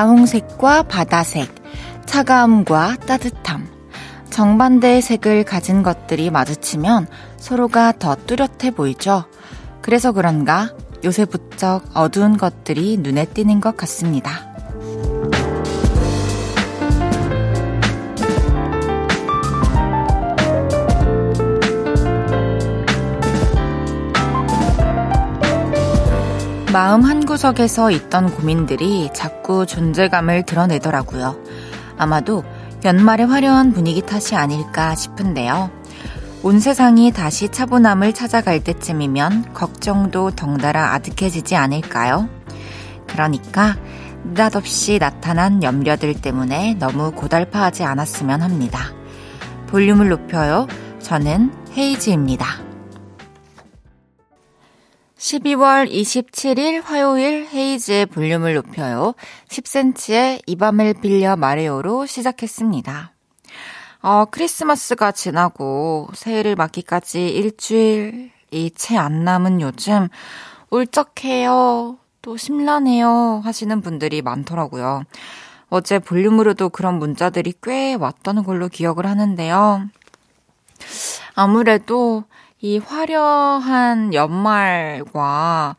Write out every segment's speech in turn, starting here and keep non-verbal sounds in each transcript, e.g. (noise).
다홍색과 바다색, 차가움과 따뜻함, 정반대의 색을 가진 것들이 마주치면 서로가 더 뚜렷해 보이죠. 그래서 그런가 요새 부쩍 어두운 것들이 눈에 띄는 것 같습니다. 마음 한구석에서 있던 고민들이 자꾸 존재감을 드러내더라고요. 아마도 연말의 화려한 분위기 탓이 아닐까 싶은데요. 온 세상이 다시 차분함을 찾아갈 때쯤이면 걱정도 덩달아 아득해지지 않을까요? 그러니까 느닷없이 나타난 염려들 때문에 너무 고달파하지 않았으면 합니다. 볼륨을 높여요. 저는 헤이즈입니다. 12월 27일 화요일 헤이즈의 볼륨을 높여요. 10cm의 이 밤을 빌려 말해요로 시작했습니다. 어, 크리스마스가 지나고 새해를 맞기까지 일주일이 채 안 남은 요즘 울적해요. 또 심란해요. 하시는 분들이 많더라고요. 어제 볼륨으로도 그런 문자들이 꽤 왔던 걸로 기억을 하는데요. 아무래도 이 화려한 연말과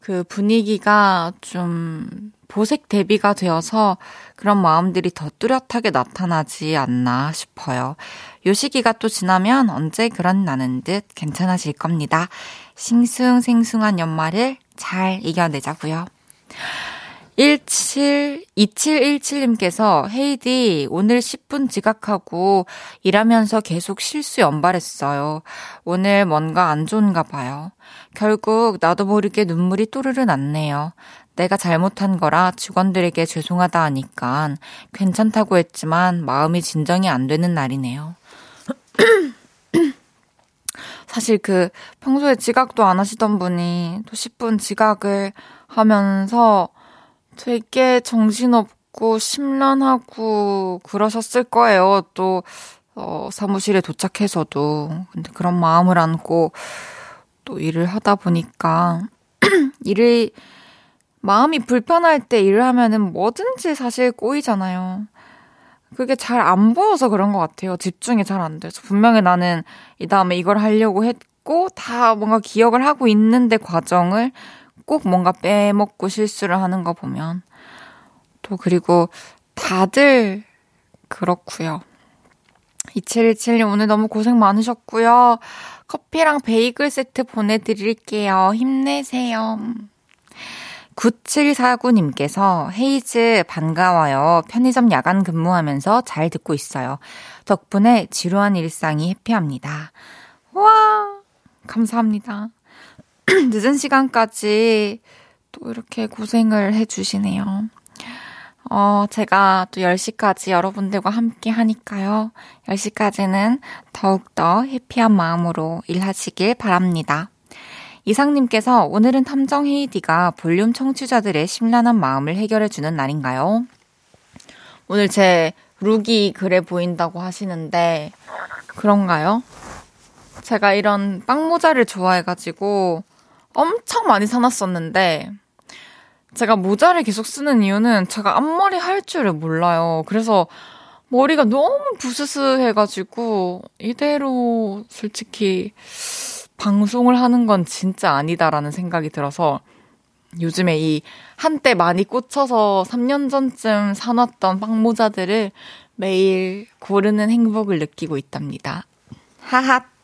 그 분위기가 좀 보색 대비가 되어서 그런 마음들이 더 뚜렷하게 나타나지 않나 싶어요. 요 시기가 또 지나면 언제 그런 나는 듯 괜찮아질 겁니다. 싱숭생숭한 연말을 잘 이겨내자고요. 17, 2717님께서 헤이디 오늘 10분 지각하고 일하면서 계속 실수 연발했어요. 오늘 뭔가 안 좋은가 봐요. 결국 나도 모르게 눈물이 또르르 났네요. 내가 잘못한 거라 직원들에게 죄송하다 하니까 괜찮다고 했지만 마음이 진정이 안 되는 날이네요. (clears throat) 사실 그 평소에 지각도 안 하시던 분이 또 10분 지각을 하면서 되게 정신없고 심란하고 그러셨을 거예요. 또, 어, 사무실에 도착해서도. 근데 그런 마음을 안고 또 일을 하다 보니까 (clears throat) 일을, 마음이 불편할 때 일을 하면은 뭐든지 사실 꼬이잖아요. 그게 잘 안 보여서 그런 것 같아요. 집중이 잘 안 돼서. 분명히 나는 이 다음에 이걸 하려고 했고, 다 뭔가 기억을 하고 있는데 과정을 꼭 뭔가 빼먹고 실수를 하는 거 보면 또 그리고 다들 그렇고요. 2717님 오늘 너무 고생 많으셨고요. 커피랑 베이글 세트 보내드릴게요. 힘내세요. 9749님께서 헤이즈 반가워요. 편의점 야간 근무하면서 잘 듣고 있어요. 덕분에 지루한 일상이 해피합니다. 와, 감사합니다. (clears throat) 늦은 시간까지 또 이렇게 고생을 해주시네요. 어, 제가 또 10시까지 여러분들과 함께 하니까요. 10시까지는 더욱더 해피한 마음으로 일하시길 바랍니다. 이상님께서 오늘은 탐정 헤이디가 볼륨 청취자들의 심란한 마음을 해결해주는 날인가요? 오늘 제 룩이 그래 보인다고 하시는데, 그런가요? 제가 이런 빵모자를 좋아해가지고, 엄청 많이 사놨었는데, 제가 모자를 계속 쓰는 이유는 제가 앞머리 할 줄을 몰라요. 그래서 머리가 너무 부스스해가지고, 이대로 솔직히 방송을 하는 건 진짜 아니다라는 생각이 들어서, 요즘에 이 한때 많이 꽂혀서 3년 전쯤 사놨던 빵모자들을 매일 고르는 행복을 느끼고 있답니다. 하하.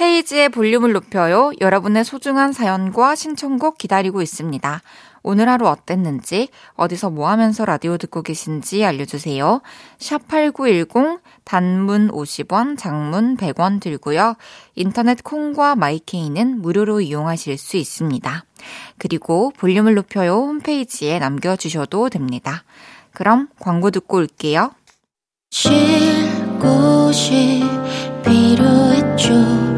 헤이지의 볼륨을 높여요. 여러분의 소중한 사연과 신청곡 기다리고 있습니다. 오늘 하루 어땠는지, 어디서 뭐 하면서 라디오 듣고 계신지 알려주세요. 샵8910 단문 50원, 장문 100원 들고요. 인터넷 콩과 마이케이는 무료로 이용하실 수 있습니다. 그리고 볼륨을 높여요 홈페이지에 남겨주셔도 됩니다. 그럼 광고 듣고 올게요. 쉴 곳이 필요했죠.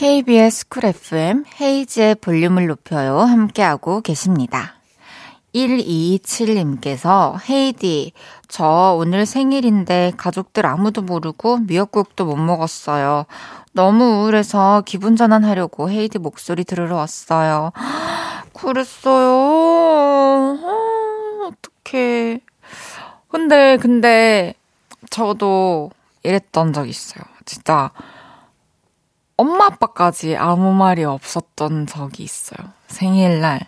KBS 쿨 FM 헤이즈의 볼륨을 높여요. 함께하고 계십니다. 127님께서 헤이디, 저 오늘 생일인데 가족들 아무도 모르고 미역국도 못 먹었어요. 너무 우울해서 기분 전환하려고 헤이디 목소리 들으러 왔어요. (gasps) 그랬어요. 아, 어떡해. 근데, 근데, 저도 이랬던 적 있어요. 진짜, 엄마 아빠까지 아무 말이 없었던 적이 있어요. 생일날.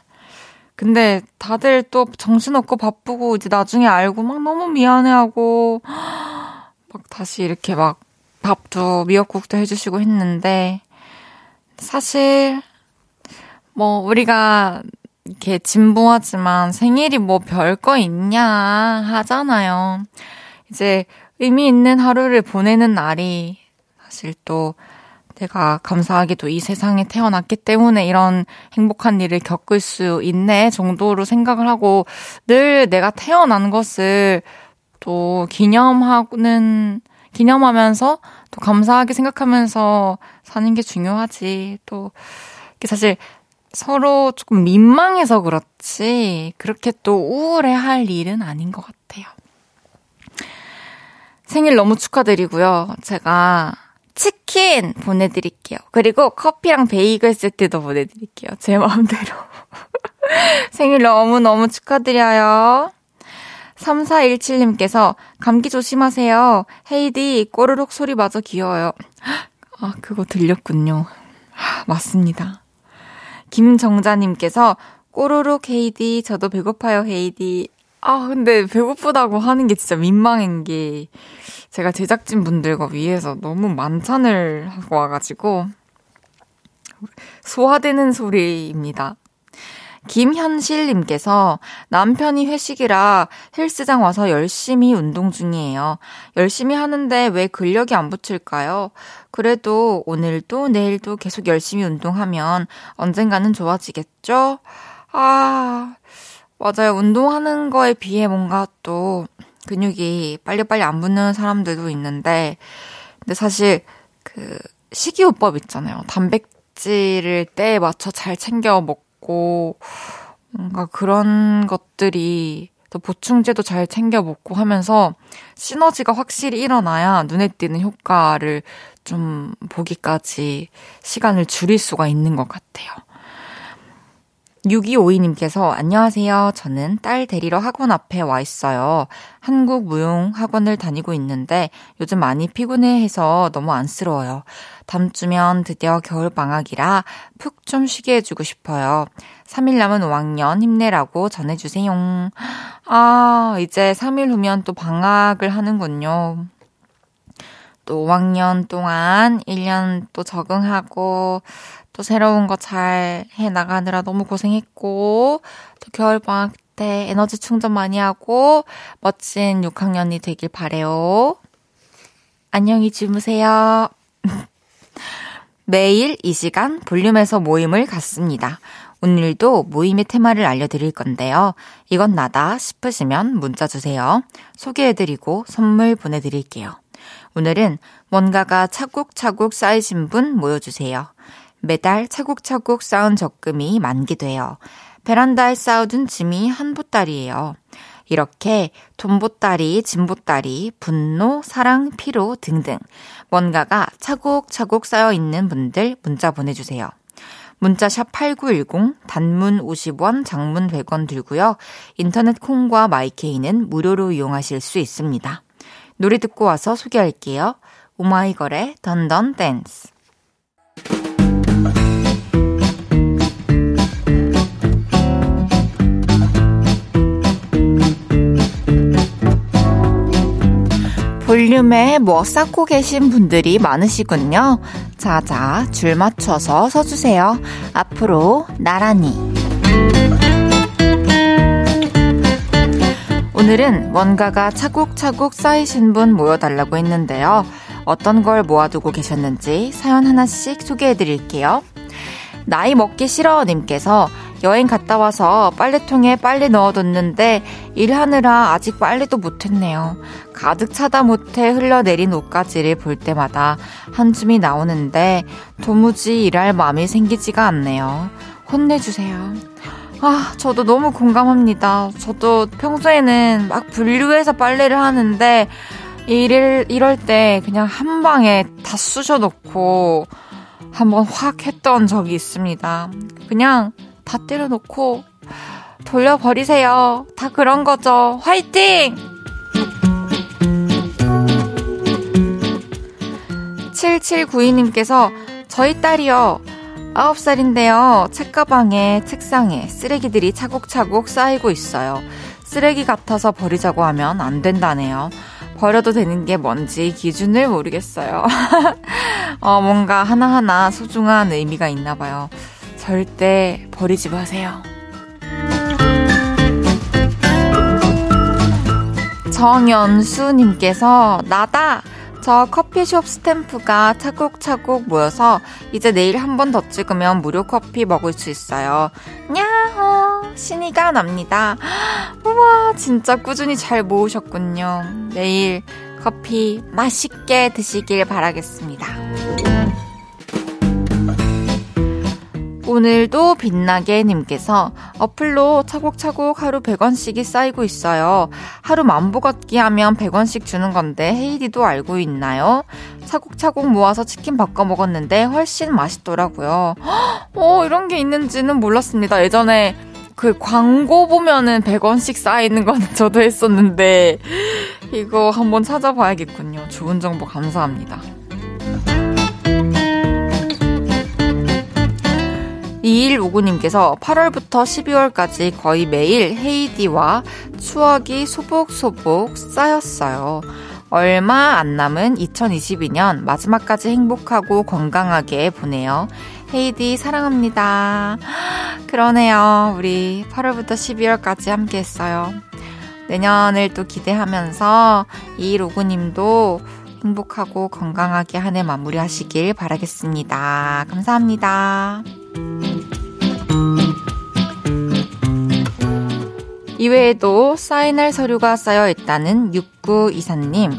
근데 다들 또 정신없고 바쁘고 이제 나중에 알고 막 너무 미안해하고 (gasps) 막 다시 이렇게 막 밥도 미역국도 해주시고 했는데 사실 뭐 우리가 이렇게 진부하지만 생일이 뭐 별거 있냐 하잖아요. 이제 의미 있는 하루를 보내는 날이 사실 또 내가 감사하게도 이 세상에 태어났기 때문에 이런 행복한 일을 겪을 수 있네 정도로 생각을 하고 늘 내가 태어난 것을 또 기념하는 기념하면서 또 감사하게 생각하면서 사는 게 중요하지. 또 사실 서로 조금 민망해서 그렇지 그렇게 또 우울해 할 일은 아닌 것 같아요. 생일 너무 축하드리고요. 제가 치킨 보내드릴게요. 그리고 커피랑 베이글 세트도 보내드릴게요. 제 마음대로. (laughs) 생일 너무너무 축하드려요. 3417님께서 감기 조심하세요. 헤이디 꼬르륵 소리 마저 귀여워요. 아, 그거 들렸군요. 아, 맞습니다. 김정자님께서 꼬르륵 헤이디 저도 배고파요 헤이디. 아, 근데 배고프다고 하는 게 진짜 민망한 게 제가 제작진 분들과 위해서 너무 만찬을 하고 와가지고 소화되는 소리입니다. 김현실님께서 남편이 회식이라 헬스장 와서 열심히 운동 중이에요. 열심히 하는데 왜 근력이 안 붙을까요? 그래도 오늘도 내일도 계속 열심히 운동하면 언젠가는 좋아지겠죠? 아, 맞아요. 운동하는 거에 비해 뭔가 또 근육이 빨리빨리 안 붙는 사람들도 있는데, 근데 사실 그 식이요법 있잖아요. 단백질을 때에 맞춰 잘 챙겨 먹고, 뭔가 그런 것들이 또 보충제도 잘 챙겨 먹고 하면서 시너지가 확실히 일어나야 눈에 띄는 효과를 좀 보기까지 시간을 줄일 수가 있는 것 같아요. 6252님께서 안녕하세요. 저는 딸 데리러 학원 앞에 와 있어요. 한국 무용 학원을 다니고 있는데 요즘 많이 피곤해해서 너무 안쓰러워요. 다음 주면 드디어 겨울 방학이라 푹 좀 쉬게 해주고 싶어요. 3일 남은 5학년 힘내라고 전해주세요. 아, 이제 3일 후면 또 방학을 하는군요. 또 5학년 동안 1년 또 적응하고 또 새로운 거 잘 해 나가느라 너무 고생했고, 또 겨울방학 때 에너지 충전 많이 하고, 멋진 6학년이 되길 바래요. 안녕히 주무세요. (laughs) 매일 이 시간 볼륨에서 모임을 갖습니다. 오늘도 모임의 테마를 알려드릴 건데요. 이건 나다 싶으시면 문자 주세요. 소개해드리고 선물 보내드릴게요. 오늘은 뭔가가 차곡차곡 쌓이신 분 모여주세요. 매달 차곡차곡 쌓은 적금이 만기돼요. 베란다에 쌓아둔 짐이 한 보따리예요. 이렇게 돈보따리, 짐보따리, 분노, 사랑, 피로 등등 뭔가가 차곡차곡 쌓여 있는 분들 문자 보내주세요. 문자샵 8910, 단문 50원, 장문 100원 들고요. 인터넷 콩과 마이케이는 무료로 이용하실 수 있습니다. 노래 듣고 와서 소개할게요. 오마이걸의 던던 댄스. 볼륨에 뭐 쌓고 계신 분들이 많으시군요. 자자, 줄 맞춰서 서주세요. 앞으로 나란히. 오늘은 뭔가가 차곡차곡 쌓이신 분 모여달라고 했는데요. 어떤 걸 모아두고 계셨는지 사연 하나씩 소개해 드릴게요. 나이 먹기 싫어 님께서 여행 갔다 와서 빨래통에 빨래 넣어뒀는데 일하느라 아직 빨래도 못했네요. 가득 차다 못해 흘러내린 옷가지를 볼 때마다 한숨이 나오는데 도무지 일할 마음이 생기지가 않네요. 혼내주세요. 아, 저도 너무 공감합니다. 저도 평소에는 막 분류해서 빨래를 하는데 일을, 이럴 때 그냥 한 방에 다 쑤셔놓고 한번 확 했던 적이 있습니다. 그냥 다 때려놓고 돌려버리세요. 다 그런 거죠. 화이팅! 7792님께서 저희 딸이요. 9살인데요. 책가방에 책상에 쓰레기들이 차곡차곡 쌓이고 있어요. 쓰레기 같아서 버리자고 하면 안 된다네요. 버려도 되는 게 뭔지 기준을 모르겠어요. (laughs) 어, 뭔가 하나하나 소중한 의미가 있나 봐요. 절대 버리지 마세요. 정연수님께서 나다! 저 커피숍 스탬프가 차곡차곡 모여서 이제 내일 한 번 더 찍으면 무료 커피 먹을 수 있어요. 야호! 신이가 납니다. (gasps) 우와, 진짜 꾸준히 잘 모으셨군요. 내일 커피 맛있게 드시길 바라겠습니다. 오늘도 빛나게 님께서 어플로 차곡차곡 하루 100원씩이 쌓이고 있어요. 하루 만보 걷기 하면 100원씩 주는 건데 헤이디도 알고 있나요? 차곡차곡 모아서 치킨 바꿔 먹었는데 훨씬 맛있더라고요. (gasps) 어, 이런 게 있는지는 몰랐습니다. 예전에 그 광고 보면은 100원씩 쌓이는 거는 (laughs) 저도 했었는데 이거 한번 찾아봐야겠군요. 좋은 정보 감사합니다. 2159님께서 8월부터 12월까지 거의 매일 헤이디와 추억이 소복소복 쌓였어요. 얼마 안 남은 2022년 마지막까지 행복하고 건강하게 보내요. 헤이디 사랑합니다. (gasps) 그러네요. 우리 8월부터 12월까지 함께 했어요. 내년을 또 기대하면서 2159님도 행복하고 건강하게 한 해 마무리 하시길 바라겠습니다. 감사합니다. 이외에도 사인할 서류가 쌓여 있다는 6924님,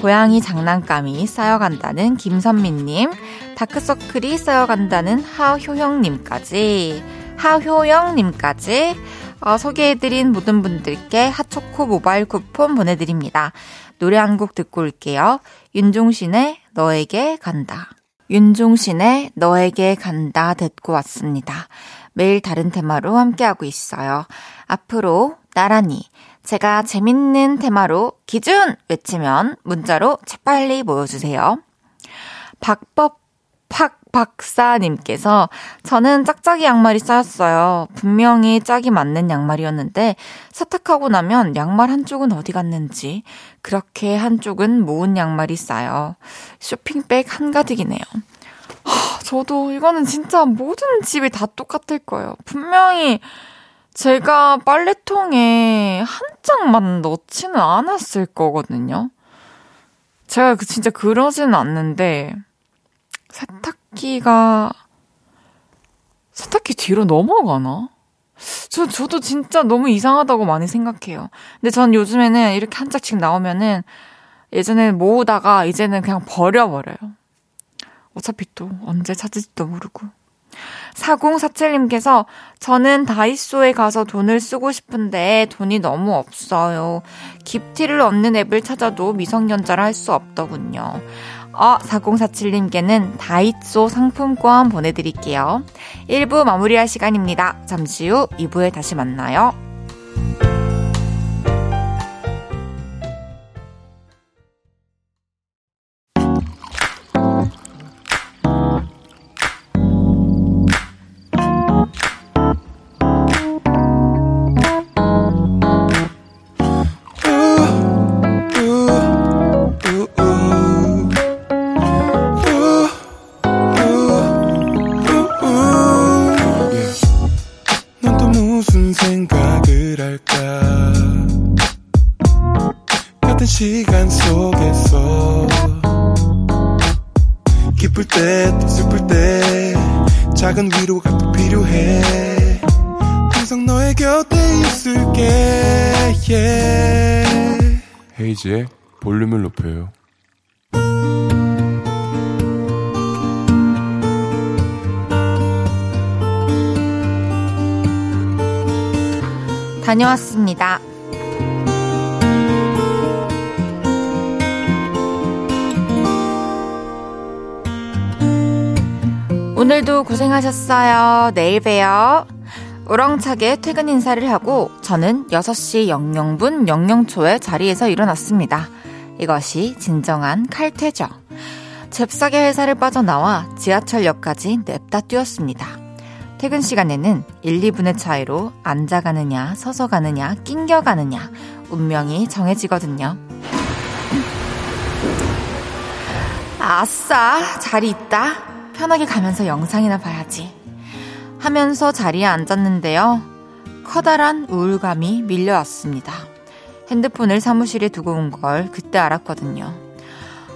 고양이 장난감이 쌓여간다는 김선민님, 다크서클이 쌓여간다는 하효영님까지, 하효영님까지, 어, 소개해드린 모든 분들께 핫초코 모바일 쿠폰 보내드립니다. 노래 한 곡 듣고 올게요. 윤종신의 너에게 간다. 윤종신의 너에게 간다 듣고 왔습니다. 매일 다른 테마로 함께하고 있어요. 앞으로 나란히 제가 재밌는 테마로 기준 외치면 문자로 재빨리 모여주세요. 박법 팍 박사님께서 저는 짝짝이 양말이 쌓였어요. 분명히 짝이 맞는 양말이었는데 세탁하고 나면 양말 한쪽은 어디 갔는지 그렇게 한쪽은 모은 양말이 쌓여 쇼핑백 한가득이네요. 하, 저도 이거는 진짜 모든 집이 다 똑같을 거예요. 분명히 제가 빨래통에 한 장만 넣지는 않았을 거거든요. 제가 그 진짜 그러지는 않는데 세탁기가 세탁기 뒤로 넘어가나? 저, 저도 진짜 너무 이상하다고 많이 생각해요. 근데 전 요즘에는 이렇게 한 짝씩 나오면은 예전에 모으다가 이제는 그냥 버려버려요. 어차피 또 언제 찾을지도 모르고. 4047님께서 저는 다이소에 가서 돈을 쓰고 싶은데 돈이 너무 없어요. 깁티를 얻는 앱을 찾아도 미성년자라 할 수 없더군요. 어, 4047님께는 다이소 상품권 보내드릴게요. 1부 마무리할 시간입니다. 잠시 후 2부에 다시 만나요. 다녀왔습니다. 오늘도 고생하셨어요. 내일 봬요. 우렁차게 퇴근 인사를 하고 저는 6시 00분 00초에 자리에서 일어났습니다. 이것이 진정한 칼퇴죠. 잽싸게 회사를 빠져나와 지하철역까지 냅다 뛰었습니다. 퇴근 시간에는 1, 2분의 차이로 앉아 가느냐, 서서 가느냐, 낑겨 가느냐, 운명이 정해지거든요. 아싸, 자리 있다. 편하게 가면서 영상이나 봐야지. 하면서 자리에 앉았는데요. 커다란 우울감이 밀려왔습니다. 핸드폰을 사무실에 두고 온 걸 그때 알았거든요.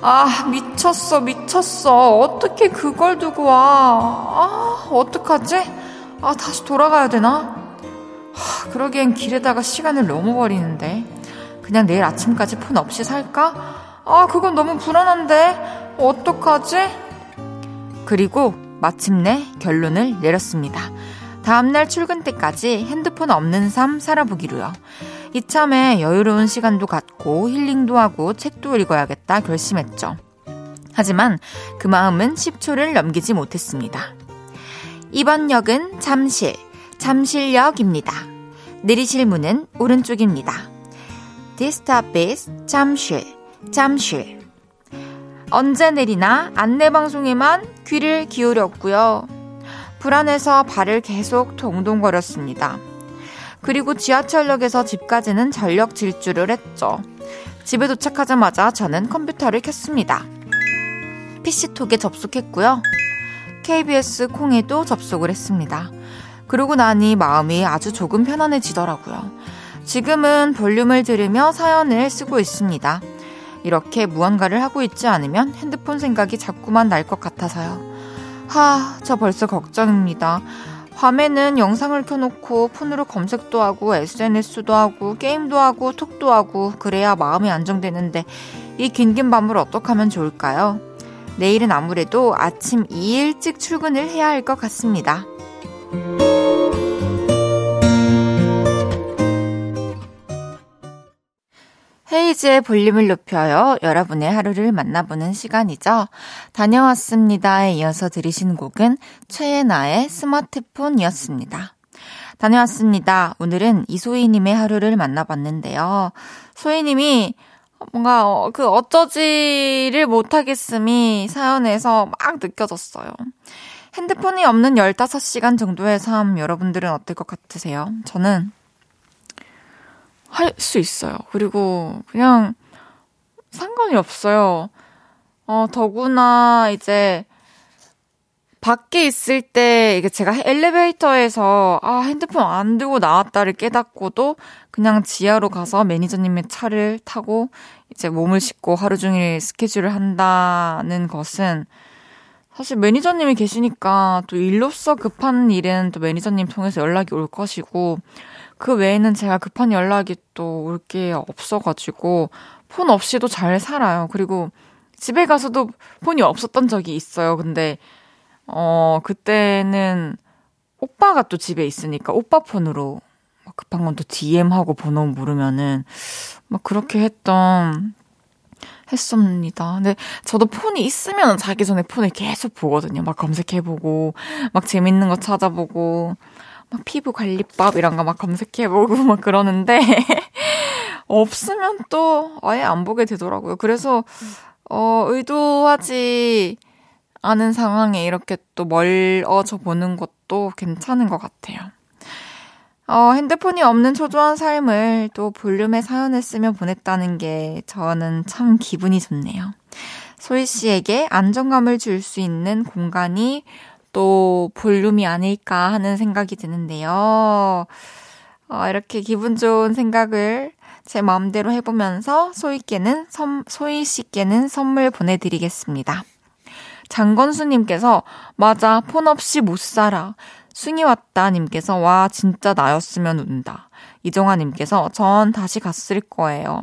아, 미쳤어, 미쳤어. 어떻게 그걸 두고 와. 아, 어떡하지? 아, 다시 돌아가야 되나? 하, 그러기엔 길에다가 시간을 너무 버리는데. 그냥 내일 아침까지 폰 없이 살까? 아, 그건 너무 불안한데. 어떡하지? 그리고 마침내 결론을 내렸습니다. 다음날 출근 때까지 핸드폰 없는 삶 살아보기로요. 이참에 여유로운 시간도 갖고 힐링도 하고 책도 읽어야겠다 결심했죠. 하지만 그 마음은 10초를 넘기지 못했습니다. 이번 역은 잠실, 잠실역입니다. 내리실 문은 오른쪽입니다. This stop is 잠실, 잠실. 언제 내리나 안내방송에만 귀를 기울였고요. 불안해서 발을 계속 동동거렸습니다. 그리고 지하철역에서 집까지는 전력 질주를 했죠. 집에 도착하자마자 저는 컴퓨터를 켰습니다. PC톡에 접속했고요. KBS 콩에도 접속을 했습니다. 그러고 나니 마음이 아주 조금 편안해지더라고요. 지금은 볼륨을 들으며 사연을 쓰고 있습니다. 이렇게 무언가를 하고 있지 않으면 핸드폰 생각이 자꾸만 날 것 같아서요. 하, 저 벌써 걱정입니다. 밤에는 영상을 켜놓고 폰으로 검색도 하고 SNS도 하고 게임도 하고 톡도 하고 그래야 마음이 안정되는데 이 긴긴 밤을 어떻게 하면 좋을까요? 내일은 아무래도 아침 일찍 출근을 해야 할 것 같습니다. 헤이즈의 볼륨을 높여요. 여러분의 하루를 만나보는 시간이죠. 다녀왔습니다에 이어서 들으신 곡은 최애나의 스마트폰이었습니다. 다녀왔습니다. 오늘은 이소희님의 하루를 만나봤는데요. 소희님이 뭔가 어, 그 어쩌지를 못하겠음이 사연에서 막 느껴졌어요. 핸드폰이 없는 15시간 정도의 삶 여러분들은 어떨 것 같으세요? 저는 할 수 있어요. 그리고 그냥 상관이 없어요. 어, 더구나 이제 밖에 있을 때 이게 제가 엘리베이터에서 아 핸드폰 안 두고 나왔다를 깨닫고도 그냥 지하로 가서 매니저님의 차를 타고 이제 몸을 씻고 하루 종일 스케줄을 한다는 것은 사실 매니저님이 계시니까 또 일로서 급한 일은 또 매니저님 통해서 연락이 올 것이고 그 외에는 제가 급한 연락이 또 올 게 없어가지고 폰 없이도 잘 살아요. 그리고 집에 가서도 폰이 없었던 적이 있어요. 근데 어 그때는 오빠가 또 집에 있으니까 오빠 폰으로 급한 건 또 DM하고 번호 모르면은 막 그렇게 했던 했습니다. 근데 저도 폰이 있으면 자기 전에 폰을 계속 보거든요. 막 검색해보고, 막 재밌는 거 찾아보고, 막 피부 관리법 이런 거 막 검색해보고 (laughs) 막 그러는데, (laughs) 없으면 또 아예 안 보게 되더라고요. 그래서, 어, 의도하지 않은 상황에 이렇게 또 멀어져 보는 것도 괜찮은 것 같아요. 어, 핸드폰이 없는 초조한 삶을 또 볼륨의 사연을 쓰며 보냈다는 게 저는 참 기분이 좋네요. 소희 씨에게 안정감을 줄 수 있는 공간이 또 볼륨이 아닐까 하는 생각이 드는데요. 어, 이렇게 기분 좋은 생각을 제 마음대로 해보면서 소희께는 선, 소희 씨께는 선물 보내드리겠습니다. 장건수님께서 맞아 폰 없이 못 살아. 숭이 왔다님께서 와 진짜 나였으면 운다. 이정아님께서 전 다시 갔을 거예요.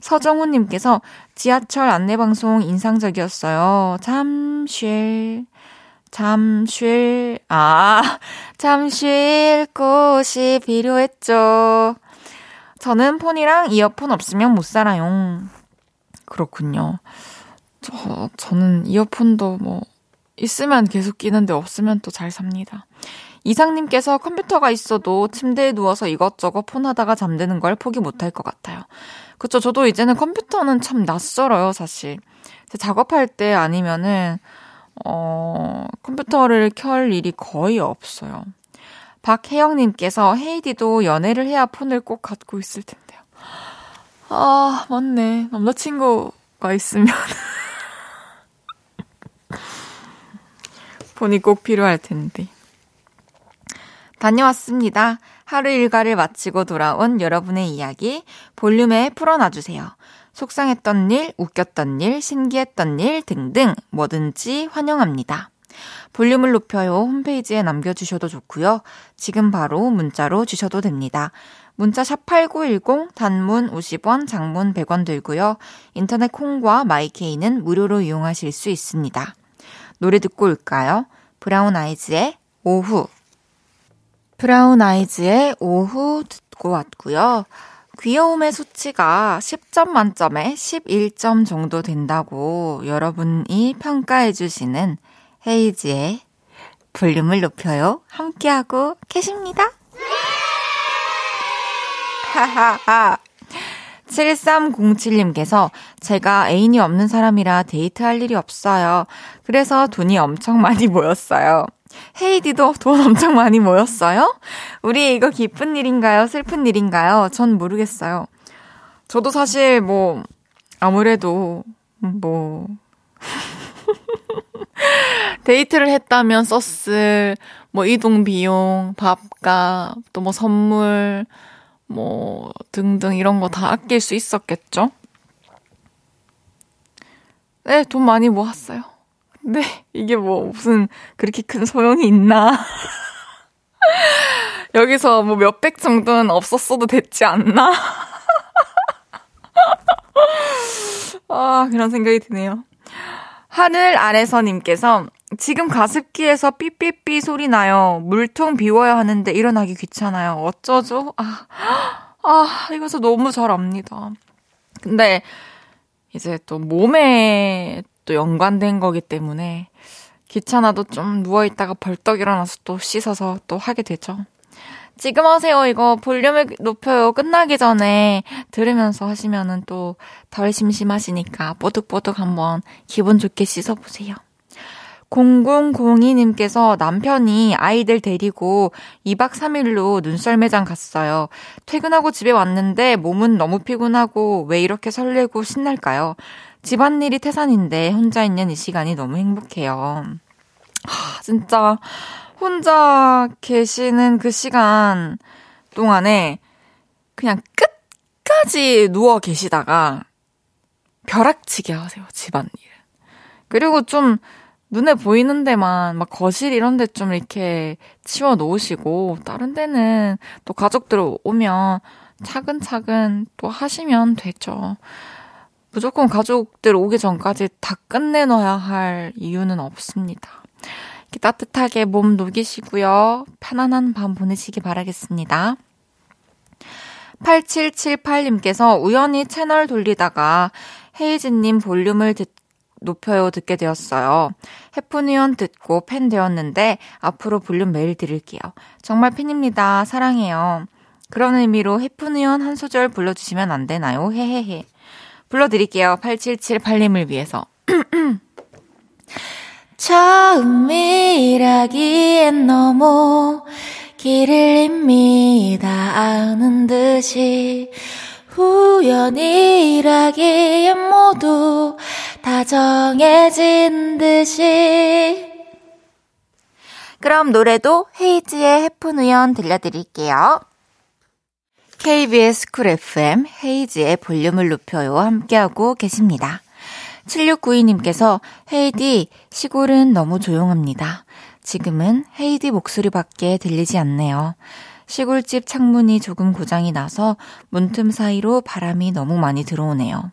서정훈님께서 지하철 안내방송 인상적이었어요. 잠 쉴, 잠 쉴, 아, (laughs) 잠쉴 곳이 필요했죠. 저는 폰이랑 이어폰 없으면 못 살아요. 그렇군요. 저, 저는 이어폰도 뭐, 있으면 계속 끼는데 없으면 또 잘 삽니다. 이상님께서 컴퓨터가 있어도 침대에 누워서 이것저것 폰 하다가 잠드는 걸 포기 못할 것 같아요. 그쵸. 저도 이제는 컴퓨터는 참 낯설어요, 사실. 작업할 때 아니면은, 어, 컴퓨터를 켤 일이 거의 없어요. 박혜영님께서 헤이디도 연애를 해야 폰을 꼭 갖고 있을 텐데요. 아, 맞네. 남자친구가 있으면. (laughs) 폰이 꼭 필요할 텐데. 다녀왔습니다. 하루 일과를 마치고 돌아온 여러분의 이야기 볼륨에 풀어놔주세요. 속상했던 일, 웃겼던 일, 신기했던 일 등등 뭐든지 환영합니다. 볼륨을 높여요 홈페이지에 남겨주셔도 좋고요. 지금 바로 문자로 주셔도 됩니다. 문자 샵 8910 단문 50원, 장문 100원 들고요. 인터넷 콩과 마이케이는 무료로 이용하실 수 있습니다. 노래 듣고 올까요? 브라운 아이즈의 오후. 브라운 아이즈의 오후 듣고 왔고요. 귀여움의 수치가 10점 만점에 11점 정도 된다고 여러분이 평가해 주시는 헤이지의 볼륨을 높여요. 함께하고 계십니다. 하하하. 7307님께서 제가 애인이 없는 사람이라 데이트할 일이 없어요. 그래서 돈이 엄청 많이 모였어요. 헤이디도 돈 엄청 많이 모였어요? 우리 이거 기쁜 일인가요? 슬픈 일인가요? 전 모르겠어요. 저도 사실 뭐, 아무래도, 뭐, (laughs) 데이트를 했다면 썼을, 뭐, 이동 비용, 밥값, 또 뭐 선물, 뭐, 등등 이런 거 다 아낄 수 있었겠죠? 네, 돈 많이 모았어요. 네, 이게 뭐 무슨 그렇게 큰 소용이 있나. (laughs) 여기서 뭐 몇백 정도는 없었어도 됐지 않나? (laughs) 아, 그런 생각이 드네요. 하늘 아래서님께서 지금 가습기에서 삐삐삐 소리 나요. 물통 비워야 하는데 일어나기 귀찮아요. 어쩌죠? 아, 아, 이것서 너무 잘 압니다. 근데 이제 또 몸에 또 연관된 거기 때문에 귀찮아도 좀 누워있다가 벌떡 일어나서 또 씻어서 또 하게 되죠. 지금 하세요. 이거 볼륨을 높여요. 끝나기 전에 들으면서 하시면은 또 덜 심심하시니까 뽀득뽀득 한번 기분 좋게 씻어보세요. 0002님께서 남편이 아이들 데리고 2박 3일로 눈썰 매장 갔어요. 퇴근하고 집에 왔는데 몸은 너무 피곤하고 왜 이렇게 설레고 신날까요? 집안일이 태산인데 혼자 있는 이 시간이 너무 행복해요. 하, 진짜 혼자 계시는 그 시간 동안에 그냥 끝까지 누워 계시다가 벼락치기 하세요, 집안일. 그리고 좀 눈에 보이는 데만 막 거실 이런 데 좀 이렇게 치워 놓으시고 다른 데는 또 가족들 오면 차근차근 또 하시면 되죠. 무조건 가족들 오기 전까지 다 끝내놔야 할 이유는 없습니다. 이렇게 따뜻하게 몸 녹이시고요. 편안한 밤 보내시기 바라겠습니다. 8778님께서 우연히 채널 돌리다가 헤이즈님 볼륨을 듣, 높여요 듣게 되었어요. 해프니언 듣고 팬 되었는데 앞으로 볼륨 매일 들을게요. 정말 팬입니다. 사랑해요. 그런 의미로 해프니언 한 소절 불러주시면 안 되나요? 헤헤헤. 불러드릴게요. 8778님을 위해서. (clears throat) 처음이라기엔 너무 길을 잇니다 아는 듯이 우연이라기엔 모두 다 정해진 듯이 그럼 노래도 헤이즈의 해픈 우연 들려드릴게요. KBS 쿨 FM 헤이지의 볼륨을 높여요 함께하고 계십니다. 7692님께서 헤이디 시골은 너무 조용합니다. 지금은 헤이디 목소리밖에 들리지 않네요. 시골집 창문이 조금 고장이 나서 문틈 사이로 바람이 너무 많이 들어오네요.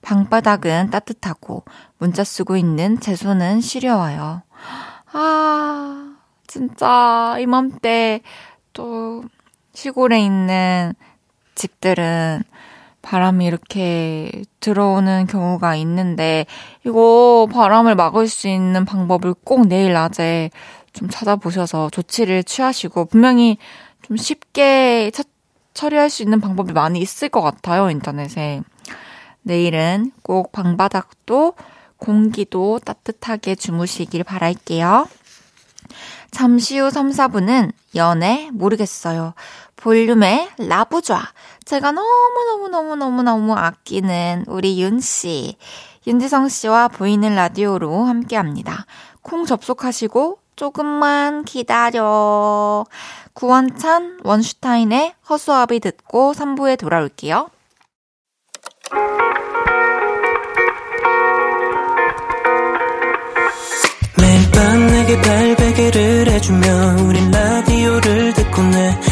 방바닥은 따뜻하고 문자 쓰고 있는 제 손은 시려워요. 아, 진짜 이맘때 또 시골에 있는 집들은 바람이 이렇게 들어오는 경우가 있는데 이거 바람을 막을 수 있는 방법을 꼭 내일 낮에 좀 찾아보셔서 조치를 취하시고 분명히 좀 쉽게 처, 처리할 수 있는 방법이 많이 있을 것 같아요, 인터넷에. 내일은 꼭 방바닥도 공기도 따뜻하게 주무시길 바랄게요. 잠시 후 3, 4분은 연애 모르겠어요. 볼륨의 라부좌. 제가 너무너무너무너무너무 아끼는 우리 윤 씨. 윤지성 씨와 보이는 라디오로 함께 합니다. 콩 접속하시고 조금만 기다려. 구원찬, 원슈타인의 허수아비 듣고 3부에 돌아올게요. 매일 밤 내게 발베개를 해주며 우린 라디오를 듣고 내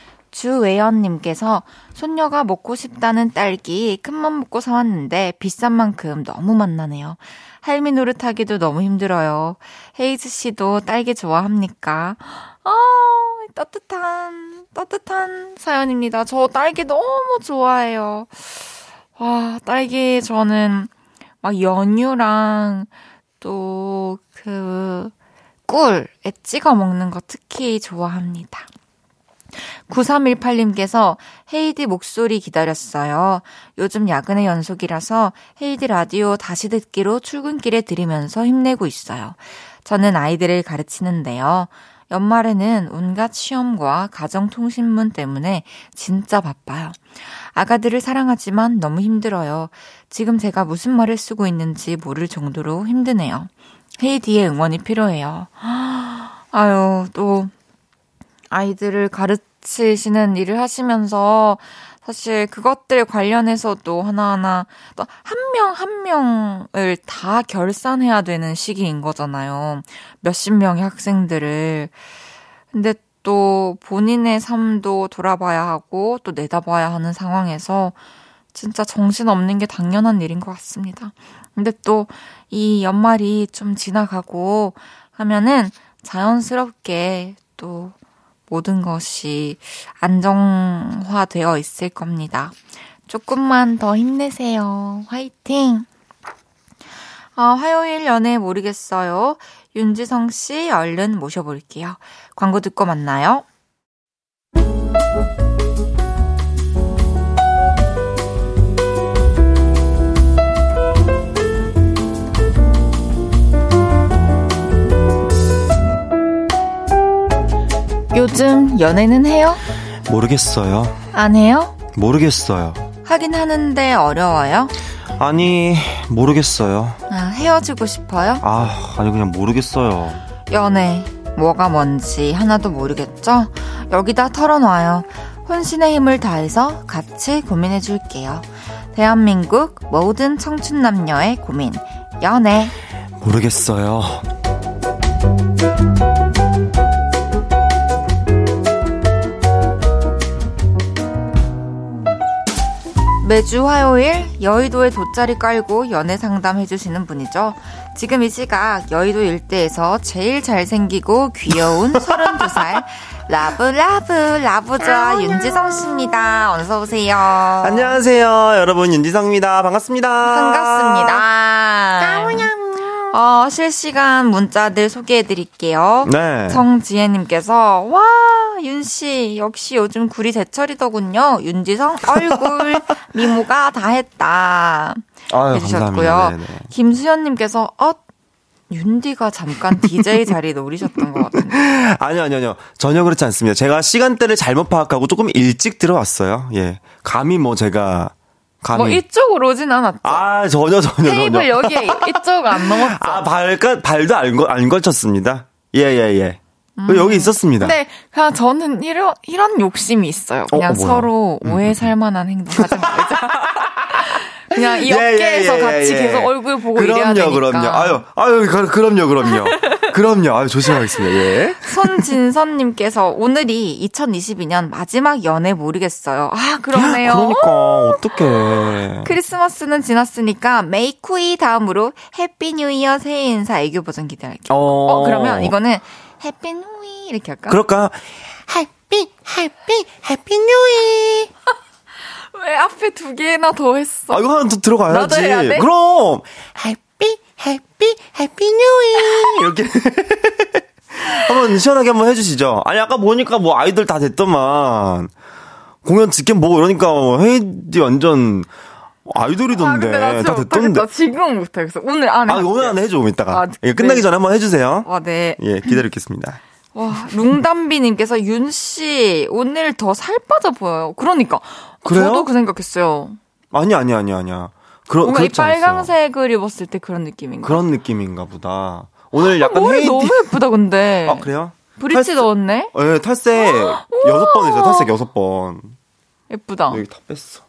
주외연님께서 손녀가 먹고 싶다는 딸기 큰맘 먹고 사왔는데 비싼 만큼 너무 맛나네요. 할미 노릇하기도 너무 힘들어요. 헤이즈 씨도 딸기 좋아합니까? 아, 따뜻한, 따뜻한 사연입니다. 저 딸기 너무 좋아해요. 와, 딸기 저는 막 연유랑 또 그 꿀에 찍어 먹는 거 특히 좋아합니다. 9318님께서 헤이디 목소리 기다렸어요. 요즘 야근의 연속이라서 헤이디 라디오 다시 듣기로 출근길에 들으면서 힘내고 있어요. 저는 아이들을 가르치는데요. 연말에는 온갖 시험과 가정통신문 때문에 진짜 바빠요. 아가들을 사랑하지만 너무 힘들어요. 지금 제가 무슨 말을 쓰고 있는지 모를 정도로 힘드네요. 헤이디의 응원이 필요해요. (gasps) 아유, 또 아이들을 가르치시는 일을 하시면서 사실 그것들 관련해서도 하나하나 또 한 명 한 명을 다 결산해야 되는 시기인 거잖아요. 몇십 명의 학생들을. 근데 또 본인의 삶도 돌아봐야 하고 또 내다봐야 하는 상황에서 진짜 정신 없는 게 당연한 일인 것 같습니다. 근데 또 이 연말이 좀 지나가고 하면은 자연스럽게 또 모든 것이 안정화되어 있을 겁니다. 조금만 더 힘내세요. 화이팅! 아, 화요일 연애 모르겠어요. 윤지성 씨 얼른 모셔볼게요. 광고 듣고 만나요. 요즘 연애는 해요? 모르겠어요. 안 해요? 모르겠어요. 하긴 하는데 어려워요? 아니, 모르겠어요. 아, 헤어지고 싶어요? 아, 아니, 그냥 모르겠어요. 연애, 뭐가 뭔지 하나도 모르겠죠? 여기다 털어놔요. 혼신의 힘을 다해서 같이 고민해 줄게요. 대한민국 모든 청춘 남녀의 고민. 연애. 모르겠어요. 매주 화요일 여의도에 돗자리 깔고 연애 상담 해주시는 분이죠. 지금 이 시각 여의도 일대에서 제일 잘생기고 귀여운 (laughs) 32살 라브 라브 라브자 윤지성 씨입니다. 어서 오세요. 안녕하세요. 여러분 윤지성입니다. 반갑습니다. 반갑습니다. 어, 실시간 문자들 소개해 드릴게요. 네. 정지혜님께서, 와, 윤씨, 역시 요즘 굴이 제철이더군요. 윤지성 얼굴 (laughs) 미모가 다 했다. 아유, 해주셨고요. 감사합니다. 네네. 김수현님께서, 어, 윤디가 잠깐 DJ (laughs) 자리 노리셨던 것 같은데. 아니요, 아니요, 아니요. 전혀 그렇지 않습니다. 제가 시간대를 잘못 파악하고 조금 일찍 들어왔어요. 예. 감히 뭐 제가, 감히. 뭐 이쪽으로 오진 않았죠. 아, 전혀, 전혀, 테이블 전혀. 여기에 이쪽 안 넘었죠. 아, 발가, 발도 안, 걸- 안 걸쳤습니다. 예, 예, 예. 여기 있었습니다. 음. 근데 그냥 저는 이런 이런 욕심이 있어요. 그냥 어, 뭐야? 서로 오해 살 만한 행동 하지 말자. (laughs) 그냥 이 예, 예, 업계에서 예, 같이 예. 계속 얼굴 보고 그럼요, 되니까. 그럼요. 아유, 아유, 그- 그럼요, 그럼요. (laughs) 그럼요. 아유, 조심하겠습니다. 예. 손진선 님께서 오늘이 2022년 마지막 연애 모르겠어요. 아 그러네요. 그러니까, 어떡해. 크리스마스는 지났으니까 메이쿠이 다음으로 Happy New Year 새해 인사 애교 버전 기대할게요. 어. 어, 그러면 이거는 Happy New Year 이렇게 할까? 그럴까? Happy, happy, happy New Year. 왜 앞에 두 개나 더 했어? 아, 이거 하나 더 들어가야지. 그럼! Happy, happy, happy New Year. 이렇게. (laughs) 한번 시원하게 한번 해주시죠. 아니, 아까 보니까 뭐 아이돌 다 됐더만. 공연 직캠 보고 이러니까 헤이디 완전 아이돌이던데. 아, 나다 됐던데. 못하겠다. 지금 못하겠어. 오늘 안에. 아, 오늘 안에 해줘, 이따가. 아, 예, 끝나기 네. 전에 한번 해주세요. 와, 네. 예, 기다리겠습니다. 와, 룽담비님께서 윤씨, 오늘 더 살 빠져 보여요. 그러니까. 그래요? 저도 그 생각했어요. 아니, 아니, 아니, 아니야. 그러, 뭔가 이 않았어요. 빨강색을 입었을 때 그런 느낌인가? 그런 느낌인가 보다. 오늘 약간 머리 헤이디. 너무 예쁘다, 근데. 아, 그래요? 브릿지 탈색- 넣었네? 예, 탈색 (gasps) 여섯 번 했어요. 탈색 여섯 번. 예쁘다. 여기 다 뺐어.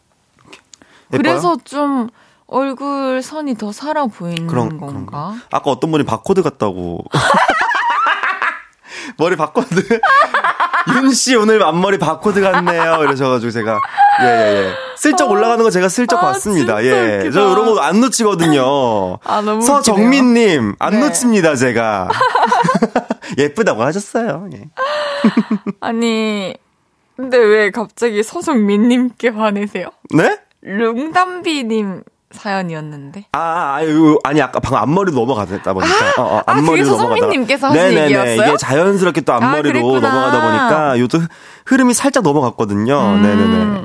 이렇게. 그래서 좀 얼굴 선이 더 살아 보이는 그런 건가? 건가? 아까 어떤 분이 바코드 같다고. (laughs) 머리 바코드. (laughs) 윤 씨 오늘 앞머리 바코드 같네요. 이러셔가지고 제가 예 예 예. 슬쩍 올라가는 거 제가 슬쩍 아, 봤습니다. 예. 웃기다. 저 이런 거 안 놓치거든요. 아, 너무 서정민님 안 네. 놓칩니다 제가. (laughs) 예쁘다고 하셨어요. 예. (laughs) 아니, 근데 왜 갑자기 서정민님께 화내세요? 네? 룽담비님 사연이었는데. 아, 아유, 아니, 아까 방금 앞머리로 넘어가다 보니까. 어, 어, 아, 그게 서성민님께서 하신 네네네. 얘기였어요? 이게 자연스럽게 또 앞머리로 그랬구나. 넘어가다 보니까 요도 흐름이 살짝 넘어갔거든요. 음. 네네네.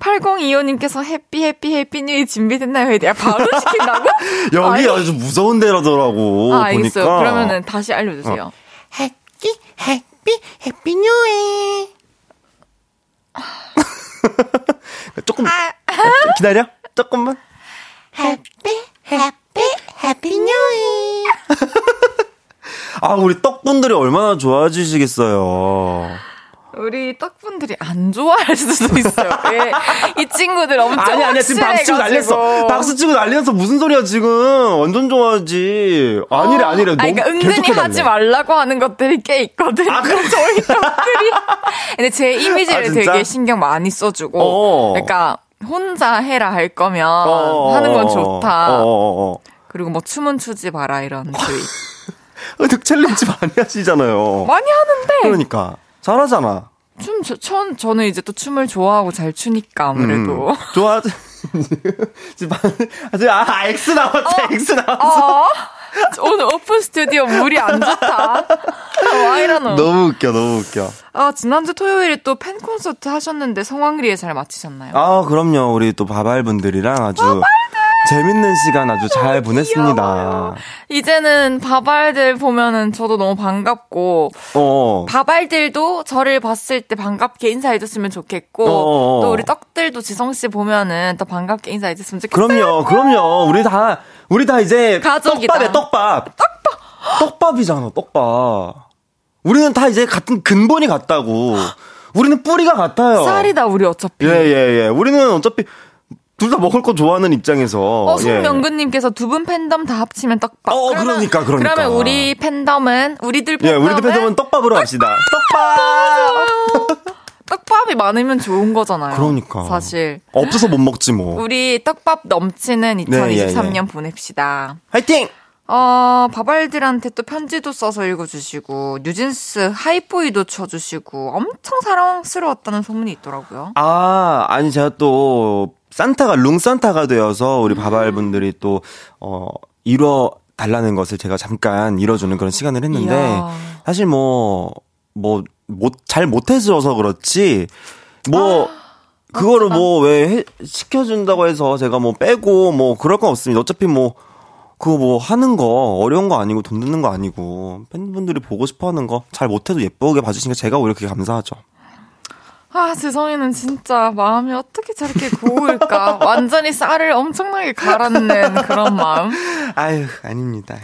8025님께서 해피 해피 해피 뉴이 준비됐나요? 해야 바로 시킨다고? (laughs) 여기 아주 무서운 데라더라고. 아, 보니까. 알겠어요. 그러면은 다시 알려주세요. 해피, 해피, 해피 뉴이. (laughs) 조금, 아. 좀 기다려? 조금만. 해피 해피 해피 뉴이. 아, 우리 떡분들이 얼마나 좋아지시겠어요. 우리 떡분들이 안 좋아할 수도 있어요. (laughs) 예. 이 친구들 엄청 아니 아니야 지금 박수 치고. 난리났어 박수 치고 난리났어 무슨 소리야 지금 완전 좋아하지 아니래 아니래 아니, 그러니까 은근히 하지 말라고 하는 것들이 꽤 있거든요. 아, 그래? 저희 떡들이. (laughs) 근데 제 이미지를 아? 되게 신경 많이 써주고. 어. 그러니까 혼자 해라 할 거면 어, 하는 건 어, 좋다. 어, 어, 어. 그리고 뭐 춤은 추지 마라 이런 주의. (laughs) 어, 득 챌린지 많이 하시잖아요 많이 하는데 그러니까 잘하잖아 춤 저, 전 저는 이제 또 춤을 좋아하고 잘 추니까 아무래도. 음, 좋아하지 (laughs) 지금 아직 아 X 나왔어 X 나왔어 어? (laughs) 오늘 오픈 스튜디오 물이 안 좋다. 와 이러노. 너무 웃겨 너무 웃겨 아 지난주 토요일에 또 팬 콘서트 하셨는데 성황리에 잘 마치셨나요? 아 그럼요 우리 또 바발분들이랑 아주 재밌는 시간 아주 잘 보냈습니다 이제는 바발들 보면은 저도 너무 반갑고 어 바발들도 저를 봤을 때 반갑게 인사해줬으면 좋겠고 어어. 또 우리 떡들도 지성 씨 보면은 또 반갑게 인사해줬으면 좋겠어요. 그럼요, 그럼요. 우리 다, 우리 다 이제 가족이다. 떡밥이야, 떡밥. 떡밥. 떡밥이잖아, 떡밥. 우리는 다 이제 같은 근본이 같다고. 우리는 뿌리가 같아요. 쌀이다 우리 어차피. 예, 예, 예. 우리는 어차피 둘 다 먹을 거 좋아하는 입장에서. 어, 예. 송명근님께서 두분 팬덤 다 합치면 떡밥. 어, 그러니까, 그러니까. 그러면 우리 팬덤은 우리들 예, 팬덤은 우리들 팬덤은 떡밥으로 갑시다. 떡밥! (laughs) 떡밥이 많으면 좋은 거잖아요. 그러니까. 사실 없어서 못 먹지 뭐. 우리 떡밥 넘치는 네, 예, 2023년 보냅시다. 화이팅! 어, 바발들한테 또 편지도 써서 읽어주시고, 뉴진스 하이보이도 쳐주시고, 엄청 사랑스러웠다는 소문이 있더라고요. 아, 아니, 제가 또, 산타가, 룽산타가 되어서 우리 바발분들이 또, 어, 이뤄 달라는 것을 제가 잠깐 이뤄주는 그런 시간을 했는데, 이야. 사실 뭐, 뭐, 못, 잘 못해줘서 그렇지, 뭐, 그거를 뭐, 왜, 해- 시켜준다고 해서 제가 뭐 빼고, 뭐, 그럴 건 없습니다. 어차피 뭐, 그거 뭐 하는 거 어려운 거 아니고 돈 드는 거 아니고 팬분들이 보고 싶어 하는 거 잘 못해도 예쁘게 봐주시니까 제가 오히려 그게 감사하죠. 아, 재성이는 진짜 마음이 어떻게 저렇게 고울까? (laughs) 완전히 쌀을 엄청나게 갈았는 그런 마음. 아유, 아닙니다.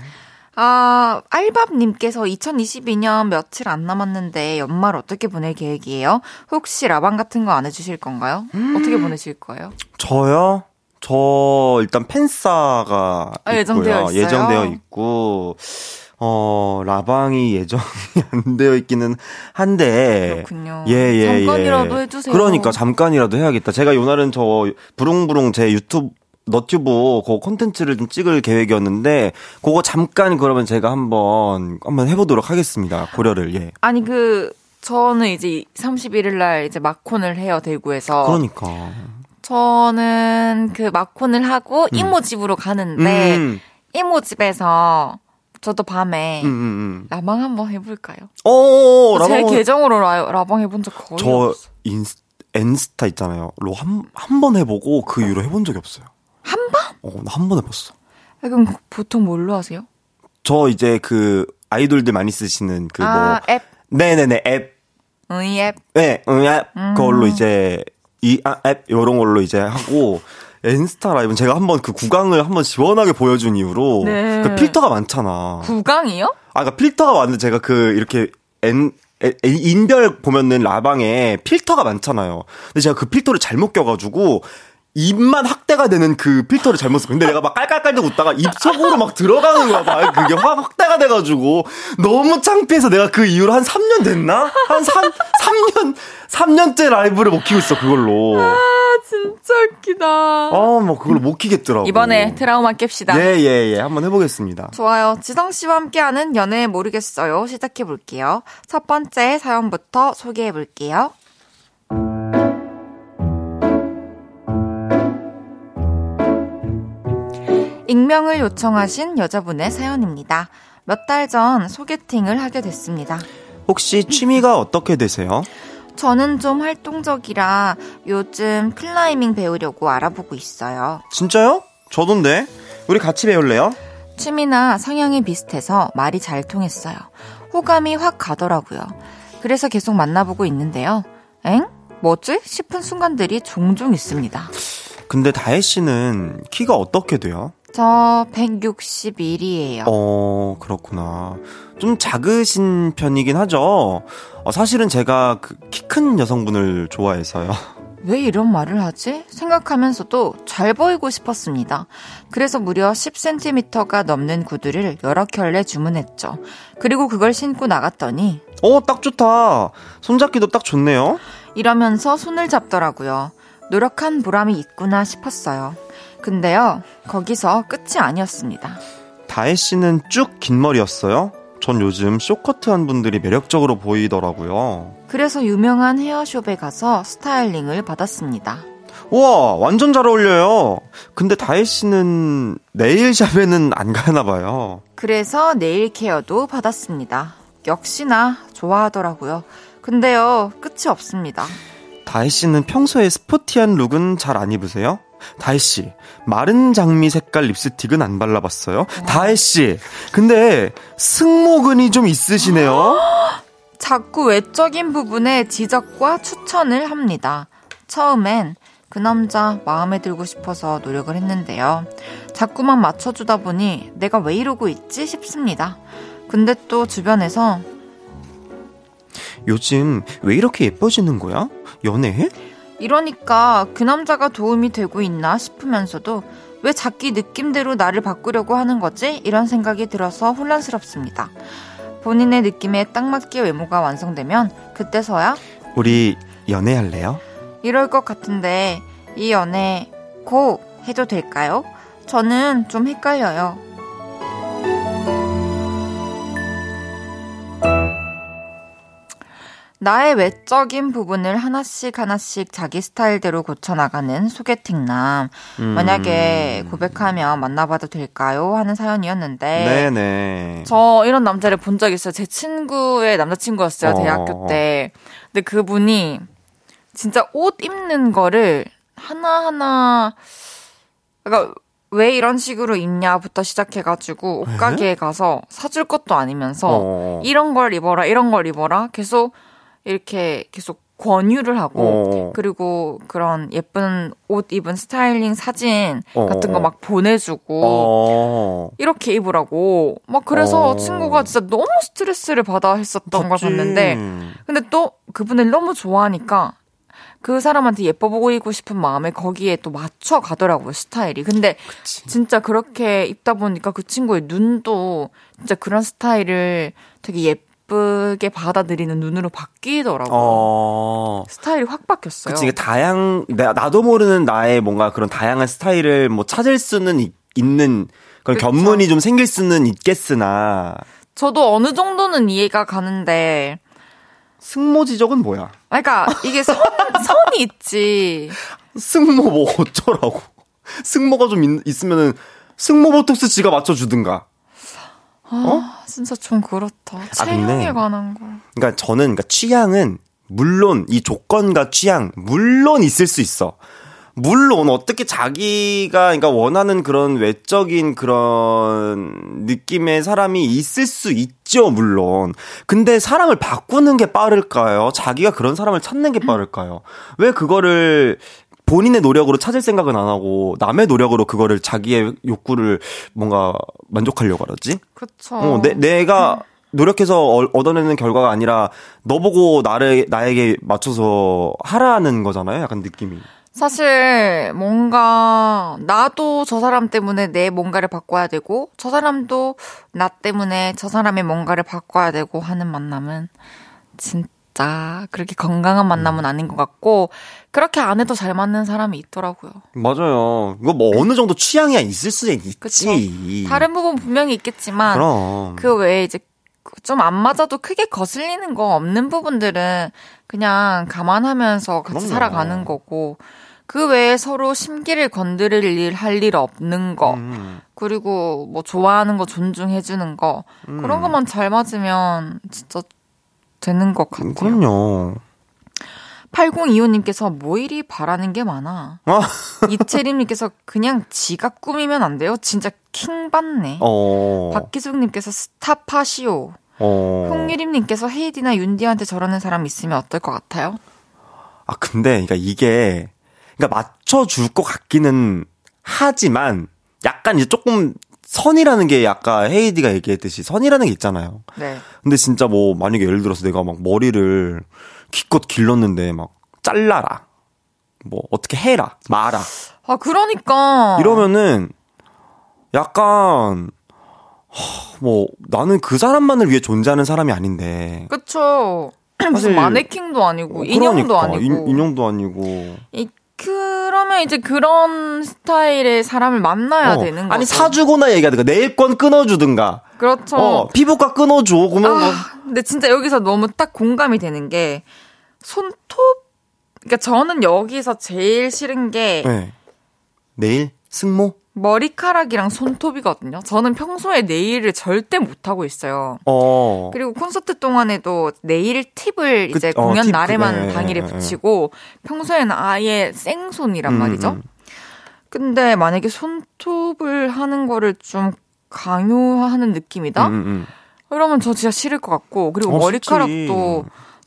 아, 알밥님께서 2022년 며칠 안 남았는데 연말 어떻게 보낼 계획이에요? 혹시 라방 같은 거 안 해주실 건가요? 음. 어떻게 보내실 거예요? 저요? 저 일단 팬싸가 아, 예정되어 있고요. 예정되어 있고 어 라방이 (laughs) 예정이 안 되어 있기는 한데 그렇군요. 예, 예, 잠깐이라도 예. 해주세요. 그러니까 잠깐이라도 해야겠다. 제가 요날은 저 부릉부릉 제 유튜브 너튜브 그 콘텐츠를 좀 찍을 계획이었는데 그거 잠깐 그러면 제가 한번 한번 해보도록 하겠습니다. 고려를 예. 아니, 그, 저는 이제 31일 날 이제 마콘을 해요, 대구에서. 그러니까 저는 그 마콘을 하고 이모 집으로 가는데, 음, 이모 집에서 저도 밤에 음, 음, 음. 라방 한번 해볼까요? 어, 제 라방 계정으로 라, 라방 해본 적 거의 저 없어. 인스 엔스타 있잖아요. 로 한 한 번 해보고 그 이후로 해본 적이 없어요. 한 번? 어, 나 한 번 해봤어. 아, 그럼 보통 뭘로 하세요? 저 이제 그 아이돌들 많이 쓰시는 그 뭐, 아, 앱, 네네네 앱, 의 앱. 네, 응, 앱 음. 그걸로 이제 이 아, 앱 이런 걸로 이제 하고 엔스타 라이브는 제가 한번 그 구강을 한번 시원하게 보여준 이후로 네. 그 필터가 많잖아. 구강이요? 아, 그러니까 필터가 많은데 제가 그 이렇게 엔 인별 보면은 라방에 필터가 많잖아요. 근데 제가 그 필터를 잘못 껴가지고 입만 확대가 되는 그 필터를 잘못 썼고 근데 내가 막 깔깔깔대고 웃다가 입 속으로 막 들어가는 거야 막 그게 확 확대가 돼가지고 너무 창피해서 내가 그 이후로 한 3년 됐나? 한 3, 3년 3년째 라이브를 못 키고 있어 그걸로 아, 진짜 웃기다. 아뭐 그걸로 못 키겠더라고 이번에 트라우마 깹시다. 예예 예 한번 해보겠습니다 좋아요. 지성 씨와 함께하는 연애 모르겠어요. 시작해 볼게요. 첫 번째 사연부터 소개해 볼게요. 익명을 요청하신 여자분의 사연입니다. 몇 달 전 소개팅을 하게 됐습니다. 혹시 취미가 어떻게 되세요? 저는 좀 활동적이라 요즘 클라이밍 배우려고 알아보고 있어요. 진짜요? 저던데 우리 같이 배울래요? 취미나 성향이 비슷해서 말이 잘 통했어요. 호감이 확 가더라고요. 그래서 계속 만나보고 있는데요. 엥? 뭐지? 싶은 순간들이 종종 있습니다. 근데 다혜 씨는 키가 어떻게 돼요? 저 161이에요. 어, 그렇구나. 좀 작으신 편이긴 하죠. 어, 사실은 제가 그 키 큰 여성분을 좋아해서요. (laughs) 왜 이런 말을 하지? 생각하면서도 잘 보이고 싶었습니다. 그래서 무려 10cm가 넘는 구두를 여러 켤레 주문했죠. 그리고 그걸 신고 나갔더니 어, 딱 좋다. 손잡기도 딱 좋네요. 이러면서 손을 잡더라고요. 노력한 보람이 있구나 싶었어요. 근데요, 거기서 끝이 아니었습니다. 다혜 씨는 쭉 긴 머리였어요. 전 요즘 쇼커트한 분들이 매력적으로 보이더라고요. 그래서 유명한 헤어숍에 가서 스타일링을 받았습니다. 우와, 완전 잘 어울려요. 근데 다혜 씨는 네일샵에는 안 가나 봐요. 그래서 네일 케어도 받았습니다. 역시나 좋아하더라고요. 근데요, 끝이 없습니다. 다혜 씨는 평소에 스포티한 룩은 잘 안 입으세요? 다혜 씨, 마른 장미 색깔 립스틱은 안 발라봤어요? 다혜 씨, 근데 승모근이 좀 있으시네요? (gasps) 자꾸 외적인 부분에 지적과 추천을 합니다. 처음엔 그 남자 마음에 들고 싶어서 노력을 했는데요. 자꾸만 맞춰주다 보니 내가 왜 이러고 있지 싶습니다. 근데 또 주변에서 요즘 왜 이렇게 예뻐지는 거야? 연애해? 이러니까 그 남자가 도움이 되고 있나 싶으면서도 왜 자기 느낌대로 나를 바꾸려고 하는 거지? 이런 생각이 들어서 혼란스럽습니다. 본인의 느낌에 딱 맞게 외모가 완성되면 그때서야 우리 연애할래요? 이럴 것 같은데 이 연애 고 해도 될까요? 저는 좀 헷갈려요. 나의 외적인 부분을 하나씩 하나씩 자기 스타일대로 고쳐나가는 소개팅남. 만약에 고백하면 만나봐도 될까요? 하는 사연이었는데. 네네. 저 이런 남자를 본 적 있어요. 제 친구의 남자친구였어요. 어. 대학교 때. 근데 그분이 진짜 옷 입는 거를 하나하나, 그러니까 왜 이런 식으로 입냐부터 시작해가지고 옷가게에 가서 사줄 것도 아니면서 어. 이런 걸 입어라 이런 걸 입어라 계속 이렇게 계속 권유를 하고 어. 그리고 그런 예쁜 옷 입은 스타일링 사진 어, 같은 어. 거막 보내주고 어. 이렇게 입으라고 막 그래서 어. 친구가 진짜 너무 스트레스를 받아 했었던 걸. 봤는데 근데 또 그분을 너무 좋아하니까 그 사람한테 예뻐 보이고 싶은 마음에 거기에 또 맞춰 가더라고요, 스타일이. 근데 진짜 그렇게 입다 보니까 그 친구의 눈도 진짜 그런 스타일을 되게 예 쁘게 받아들이는 눈으로 바뀌더라고요. 어. 스타일이 확 바뀌었어요. 그치, 이게 다양, 나, 나도 모르는 나의 뭔가 그런 다양한 스타일을 뭐 찾을 수는 있, 는 그런 그쵸. 견문이 좀 생길 수는 있겠으나, 저도 어느 정도는 이해가 가는데, 승모지적은 뭐야? 아, 그러니까 이게 선, (laughs) 선이 있지. 승모 뭐 어쩌라고. 승모가 좀 있, 있으면은, 승모 보톡스 지가 맞춰주든가. 아, 진짜 좀 그렇다. 아, 근데- 체형에 관한 거. 그러니까 저는 그러니까 취향은 물론 이 조건과 취향 물론 있을 수 있어. 물론 어떻게 자기가 그러니까 원하는 그런 외적인 그런 느낌의 사람이 있을 수 있죠, 물론. 근데 사람을 바꾸는 게 빠를까요? 자기가 그런 사람을 찾는 게 빠를까요? 왜 그거를 본인의 노력으로 찾을 생각은 안 하고 남의 노력으로 그거를 자기의 욕구를 뭔가 만족하려고 하지? 그쵸. 어, 내, 내가 노력해서 어- 얻어내는 결과가 아니라 너 보고 나를 나에게 맞춰서 하라는 거잖아요. 약간 느낌이. 사실 뭔가 나도 저 사람 때문에 내 뭔가를 바꿔야 되고 저 사람도 나 때문에 저 사람의 뭔가를 바꿔야 되고 하는 만남은 진짜 그렇게 건강한 만남은 아닌 것 같고 그렇게 안 해도 잘 맞는 사람이 있더라고요. 맞아요. 이거 뭐 어느 정도 취향이 있을 수 있지. 그쵸. 다른 부분 분명히 있겠지만 그럼. 그 외에 이제 좀 안 맞아도 크게 거슬리는 거 없는 부분들은 그냥 감안하면서 같이 그럼요. 살아가는 거고 그 외에 서로 심기를 건드릴 일 할 일 없는 거 음, 그리고 뭐 좋아하는 거 존중해주는 거 음. 그런 것만 잘 맞으면 진짜 되는 것 같아요. 그럼요. 8025님께서 뭐 이리 바라는 게 많아. 아, (laughs) 이채림님께서 그냥 지갑 꾸미면 안 돼요? 진짜 킹 받네. 어. 박기숙님께서 스탑하시오. 어. 홍유림님께서 헤이디나 윤디한테 저러는 사람 있으면 어떨 것 같아요? 아, 근데, 그러니까 이게, 그러니까 맞춰줄 것 같기는 하지만, 약간 이제 조금 선이라는 게 아까 헤이디가 얘기했듯이 선이라는 게 있잖아요. 네. 근데 진짜 뭐, 만약에 예를 들어서 내가 막 머리를 기껏 길렀는데 막 잘라라. 뭐, 어떻게 해라. 마라. 아, 그러니까. 이러면은, 약간, 하, 뭐, 나는 그 사람만을 위해 존재하는 사람이 아닌데. 그쵸. (clears throat) 무슨 마네킹도 아니고, 인형도 그러니까, 아니고. 인, 인형도 아니고. 이, 그러면 이제 그런 스타일의 사람을 만나야 어, 되는 거죠. 아니 사주거나 얘기하든가 내일권 끊어주든가 그렇죠. 어 피부과 끊어줘 그러면 뭐 아, 근데 진짜 여기서 너무 딱 공감이 되는 게 손톱 그러니까 저는 여기서 제일 싫은 게 네. 내일 승모 머리카락이랑 손톱이거든요. 저는 평소에 네일을 절대 못 하고 있어요. 어 그리고 콘서트 동안에도 네일 팁을 그- 이제 어, 공연 팁, 날에만 네, 당일에 네, 네. 붙이고 평소에는 아예 생손이란 음, 말이죠. 음. 근데 만약에 손톱을 하는 거를 좀 강요하는 느낌이다? 음, 음. 그러면 저 진짜 싫을 것 같고 그리고 어, 머리카락도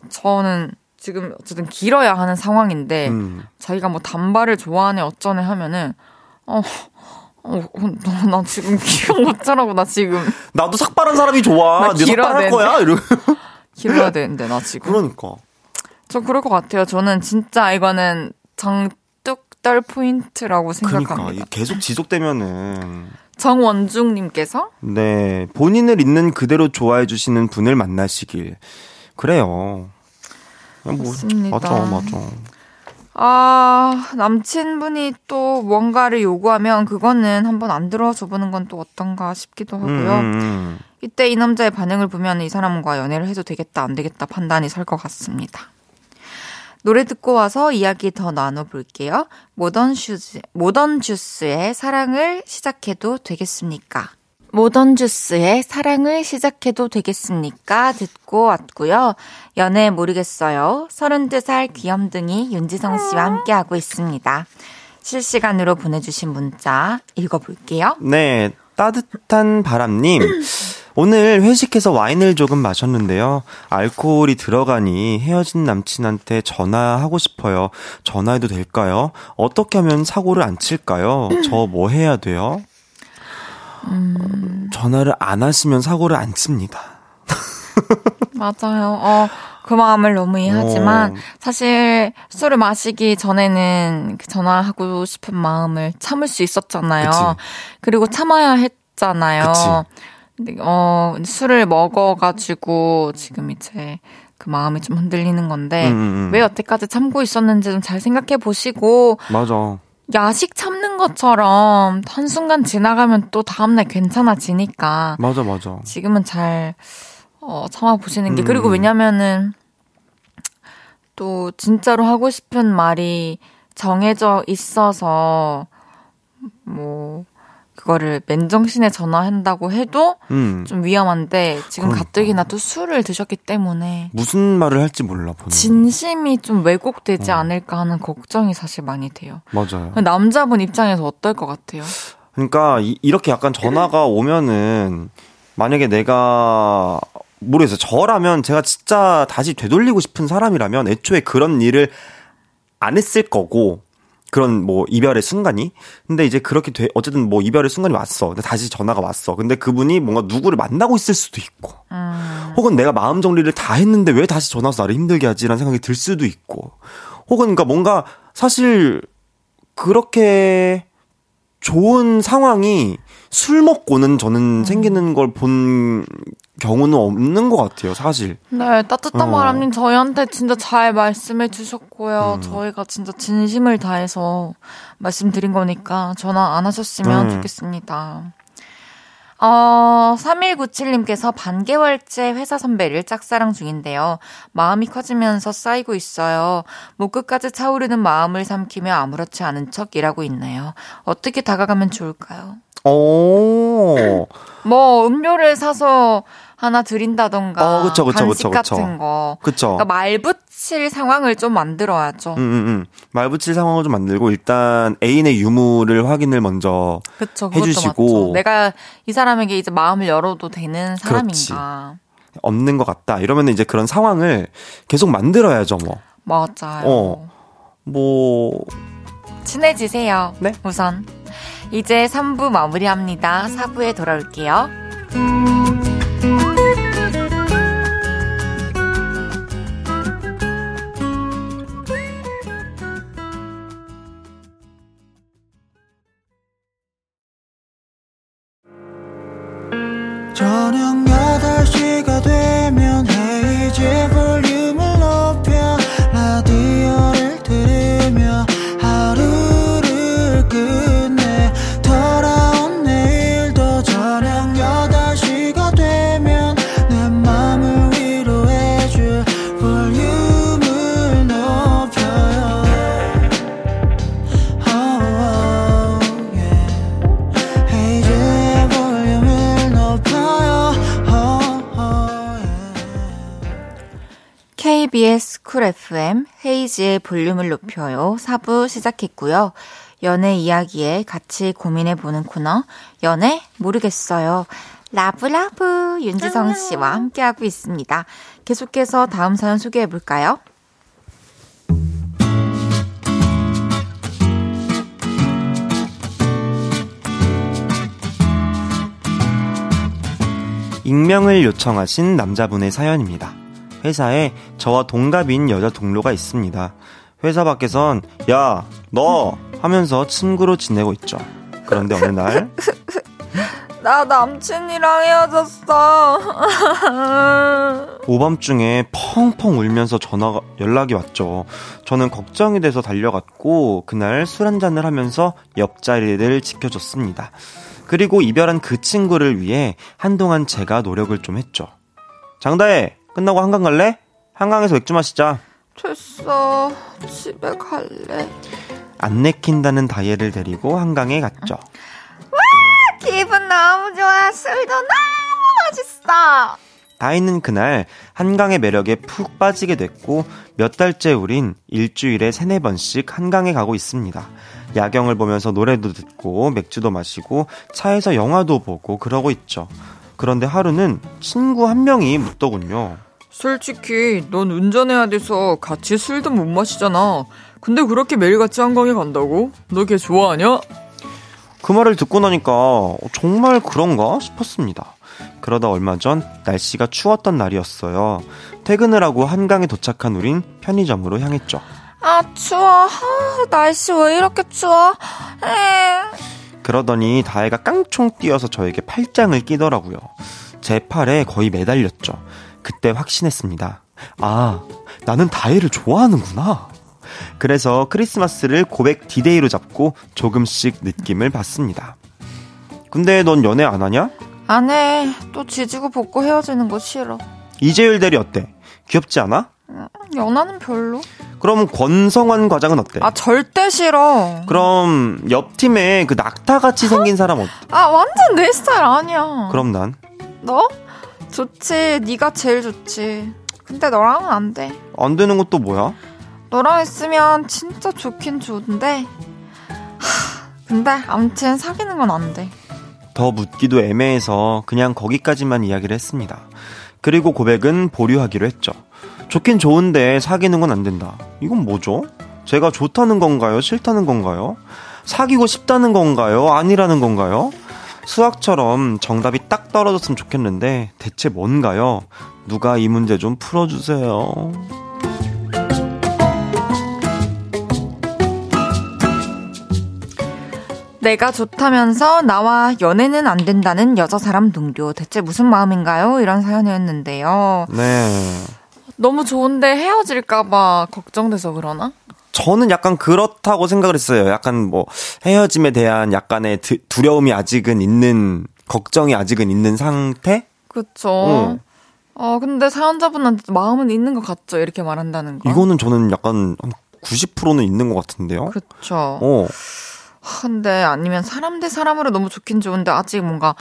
저는 지금 어쨌든 길어야 하는 상황인데 음. 자기가 뭐 단발을 좋아하네 어쩌네 하면은 어, 어, 나, 나 지금 기억 못 차라고 나 지금. 나도 삭발한 사람이 좋아. 나 삭발할 거야? 이러 길어야 되는데 나 지금. 그러니까. 저 그럴 것 같아요. 저는 진짜 이거는 정뚝떨 포인트라고 그러니까 생각합니다. 이 계속 지속되면은. 정원중님께서? 네. 본인을 있는 그대로 좋아해 주시는 분을 만나시길. 그래요. 뭐 맞습니다. 맞아 맞아 아 남친분이 또 뭔가를 요구하면 그거는 한번 안 들어줘 보는 건 또 어떤가 싶기도 하고요. 음, 음. 이때 이 남자의 반응을 보면 이 사람과 연애를 해도 되겠다 안 되겠다 판단이 설 것 같습니다. 노래 듣고 와서 이야기 더 나눠볼게요. 모던 슈즈, 모던 주스의 사랑을 시작해도 되겠습니까? 모던 주스의 사랑을 시작해도 되겠습니까? 듣고 왔고요. 연애 모르겠어요. 32살 귀염둥이 윤지성 씨와 함께하고 있습니다. 실시간으로 보내주신 문자 읽어볼게요. 네, 따뜻한 바람님. 오늘 회식해서 와인을 조금 마셨는데요. 알코올이 들어가니 헤어진 남친한테 전화하고 싶어요. 전화해도 될까요? 어떻게 하면 사고를 안 칠까요? 저 뭐 해야 돼요? 음... 전화를 안 하시면 사고를 안 칩니다. (laughs) 맞아요. 어, 그 마음을 너무 이해하지만 오. 사실 술을 마시기 전에는 그 전화하고 싶은 마음을 참을 수 있었잖아요. 그치. 그리고 참아야 했잖아요. 그치. 어, 술을 먹어가지고 지금 이제 그 마음이 좀 흔들리는 건데, 음, 음, 음. 왜 여태까지 참고 있었는지 좀 잘 생각해 보시고, 맞아. 야식 참는 것처럼 한순간 지나가면 또 다음날 괜찮아지니까. 맞아, 맞아. 지금은 잘, 어, 참아보시는 게. 음. 그리고 왜냐면은, 또 진짜로 하고 싶은 말이 정해져 있어서, 뭐, 그거를 맨정신에 전화한다고 해도 음. 좀 위험한데 지금 그러니까. 가뜩이나 또 술을 드셨기 때문에 무슨 말을 할지 몰라 보는 진심이 좀 왜곡되지 어. 않을까 하는 걱정이 사실 많이 돼요. 맞아요. 남자분 입장에서 어떨 것 같아요? 그러니까 이, 렇게 약간 전화가 오면은 만약에 내가 모르겠어요. 저라면 제가 진짜 다시 되돌리고 싶은 사람이라면 애초에 그런 일을 안 했을 거고 그런 뭐 이별의 순간이 근데 이제 그렇게 돼 어쨌든 뭐 이별의 순간이 왔어 근데 다시 전화가 왔어 근데 그분이 뭔가 누구를 만나고 있을 수도 있고 음. 혹은 내가 마음 정리를 다 했는데 왜 다시 전화 와서 나를 힘들게 하지라는 생각이 들 수도 있고 혹은 그러니까 뭔가 사실 그렇게 좋은 상황이 술 먹고는 저는 음. 생기는 걸 본 경우는 없는 것 같아요, 사실. 네, 따뜻한 어. 바람님 저희한테 진짜 잘 말씀해 주셨고요. 음. 저희가 진짜 진심을 다해서 말씀드린 거니까 전화 안 하셨으면 음. 좋겠습니다. 어, 3197님께서 반개월째 회사 선배를 짝사랑 중인데요. 마음이 커지면서 쌓이고 있어요. 목 끝까지 차오르는 마음을 삼키며 아무렇지 않은 척 일하고 있나요? 어떻게 다가가면 좋을까요? 오. 뭐, 음료를 사서 하나 드린다던가. 어, 그쵸, 그쵸, 간식 그쵸, 그쵸. 같은 거. 그쵸. 그러니까 말 붙일 상황을 좀 만들어야죠. 음, 음, 음. 말 붙일 상황을 좀 만들고 일단 애인의 유무를 확인을 먼저 그쵸, 해주시고. 내가 이 사람에게 이제 마음을 열어도 되는 사람인가. 그렇지. 없는 것 같다. 이러면 이제 그런 상황을 계속 만들어야죠, 뭐. 맞아요. 어. 뭐. 친해지세요. 네. 우선. 이제 3부 마무리합니다. 4부에 돌아올게요. KBS 쿨 FM 헤이즈의 볼륨을 높여요. 4부 시작했고요. 연애 이야기에 같이 고민해보는 코너, 연애 모르겠어요. love love 윤지성 씨와 함께하고 있습니다. 계속해서 다음 사연 소개해볼까요? 익명을 요청하신 남자분의 사연입니다. 회사에 저와 동갑인 여자 동료가 있습니다. 회사 밖에선 야, 너 하면서 친구로 지내고 있죠. 그런데 어느 날 (laughs) 나 남친이랑 헤어졌어. (laughs) 오밤중에 펑펑 울면서 전화가 연락이 왔죠. 저는 걱정이 돼서 달려갔고 그날 술 한잔을 하면서 옆자리를 지켜줬습니다. 그리고 이별한 그 친구를 위해 한동안 제가 노력을 좀 했죠. 장다혜, 끝나고 한강 갈래? 한강에서 맥주 마시자. 됐어. 집에 갈래. 안 내킨다는 다이애를 데리고 한강에 갔죠. 와! 기분 너무 좋아. 술도 너무 맛있어. 다이는 그날 한강의 매력에 푹 빠지게 됐고 몇 달째 우린 일주일에 세네 번씩 한강에 가고 있습니다. 야경을 보면서 노래도 듣고 맥주도 마시고 차에서 영화도 보고 그러고 있죠. 그런데 하루는 친구 한 명이 묻더군요. 솔직히 넌 운전해야 돼서 같이 술도 못 마시잖아. 근데 그렇게 매일같이 한강에 간다고? 너 걔 좋아하냐? 그 말을 듣고 나니까 정말 그런가 싶었습니다. 그러다 얼마 전 날씨가 추웠던 날이었어요. 퇴근을 하고 한강에 도착한 우린 편의점으로 향했죠. 아 추워. 아, 날씨 왜 이렇게 추워? 에. 그러더니 다혜가 깡총 뛰어서 저에게 팔짱을 끼더라고요. 제 팔에 거의 매달렸죠. 그때 확신했습니다. 아, 나는 다혜를 좋아하는구나. 그래서 크리스마스를 고백 디데이로 잡고 조금씩 느낌을 받습니다. 근데 넌 연애 안 하냐? 안 해. 또 지지고 볶고 헤어지는 거 싫어. 이재율 대리 어때? 귀엽지 않아? 연하는 별로. 그럼 권성환 과장은 어때? 아 절대 싫어. 그럼 옆 팀에 그 낙타 같이 생긴 사람 어때? 아 완전 내 스타일 아니야. 그럼 난? 너? 좋지. 네가 제일 좋지. 근데 너랑은 안 돼. 안 되는 것도 뭐야? 너랑 있으면 진짜 좋긴 좋은데. 하, 근데 아무튼 사귀는 건 안 돼. 더 묻기도 애매해서 그냥 거기까지만 이야기를 했습니다. 그리고 고백은 보류하기로 했죠. 좋긴 좋은데 사귀는 건 안 된다. 이건 뭐죠? 제가 좋다는 건가요? 싫다는 건가요? 사귀고 싶다는 건가요? 아니라는 건가요? 수학처럼 정답이 딱 떨어졌으면 좋겠는데 대체 뭔가요? 누가 이 문제 좀 풀어주세요. 내가 좋다면서 나와 연애는 안 된다는 여자 사람 동료 대체 무슨 마음인가요? 이런 사연이었는데요. 네. 너무 좋은데 헤어질까봐 걱정돼서 그러나? 저는 약간 그렇다고 생각을 했어요. 약간 뭐 헤어짐에 대한 약간의 드, 두려움이 아직은 있는 걱정이 아직은 있는 상태? 그쵸. 어. 어, 근데 사연자분한테 마음은 있는 것 같죠? 이렇게 말한다는 거. 이거는 저는 약간 한 90%는 있는 것 같은데요. 그쵸. 어. 근데 아니면 사람 대 사람으로 너무 좋긴 좋은데 아직 뭔가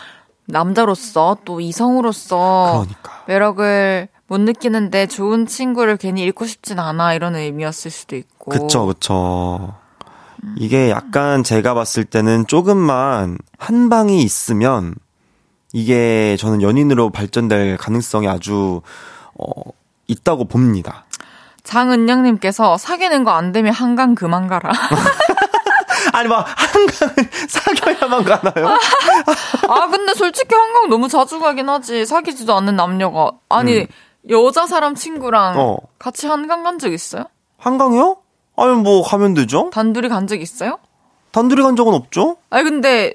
남자로서 또 이성으로서 그러니까. 매력을 못 느끼는데 좋은 친구를 괜히 잃고 싶진 않아 이런 의미였을 수도 있고. 그쵸, 그쵸. 이게 약간 제가 봤을 때는 조금만 한 방이 있으면 이게 저는 연인으로 발전될 가능성이 아주 어 있다고 봅니다. 장은영님께서 사귀는 거 안 되면 한강 그만 가라. (laughs) 아니 막 한강을 (laughs) 사귀어야만 가나요? 아 근데 솔직히 한강 너무 자주 가긴 하지 사귀지도 않는 남녀가 아니 음. 여자 사람 친구랑 어. 같이 한강 간 적 있어요? 한강이요? 아니 뭐 가면 되죠. 단둘이 간 적 있어요? 단둘이 간 적은 없죠. 아니 근데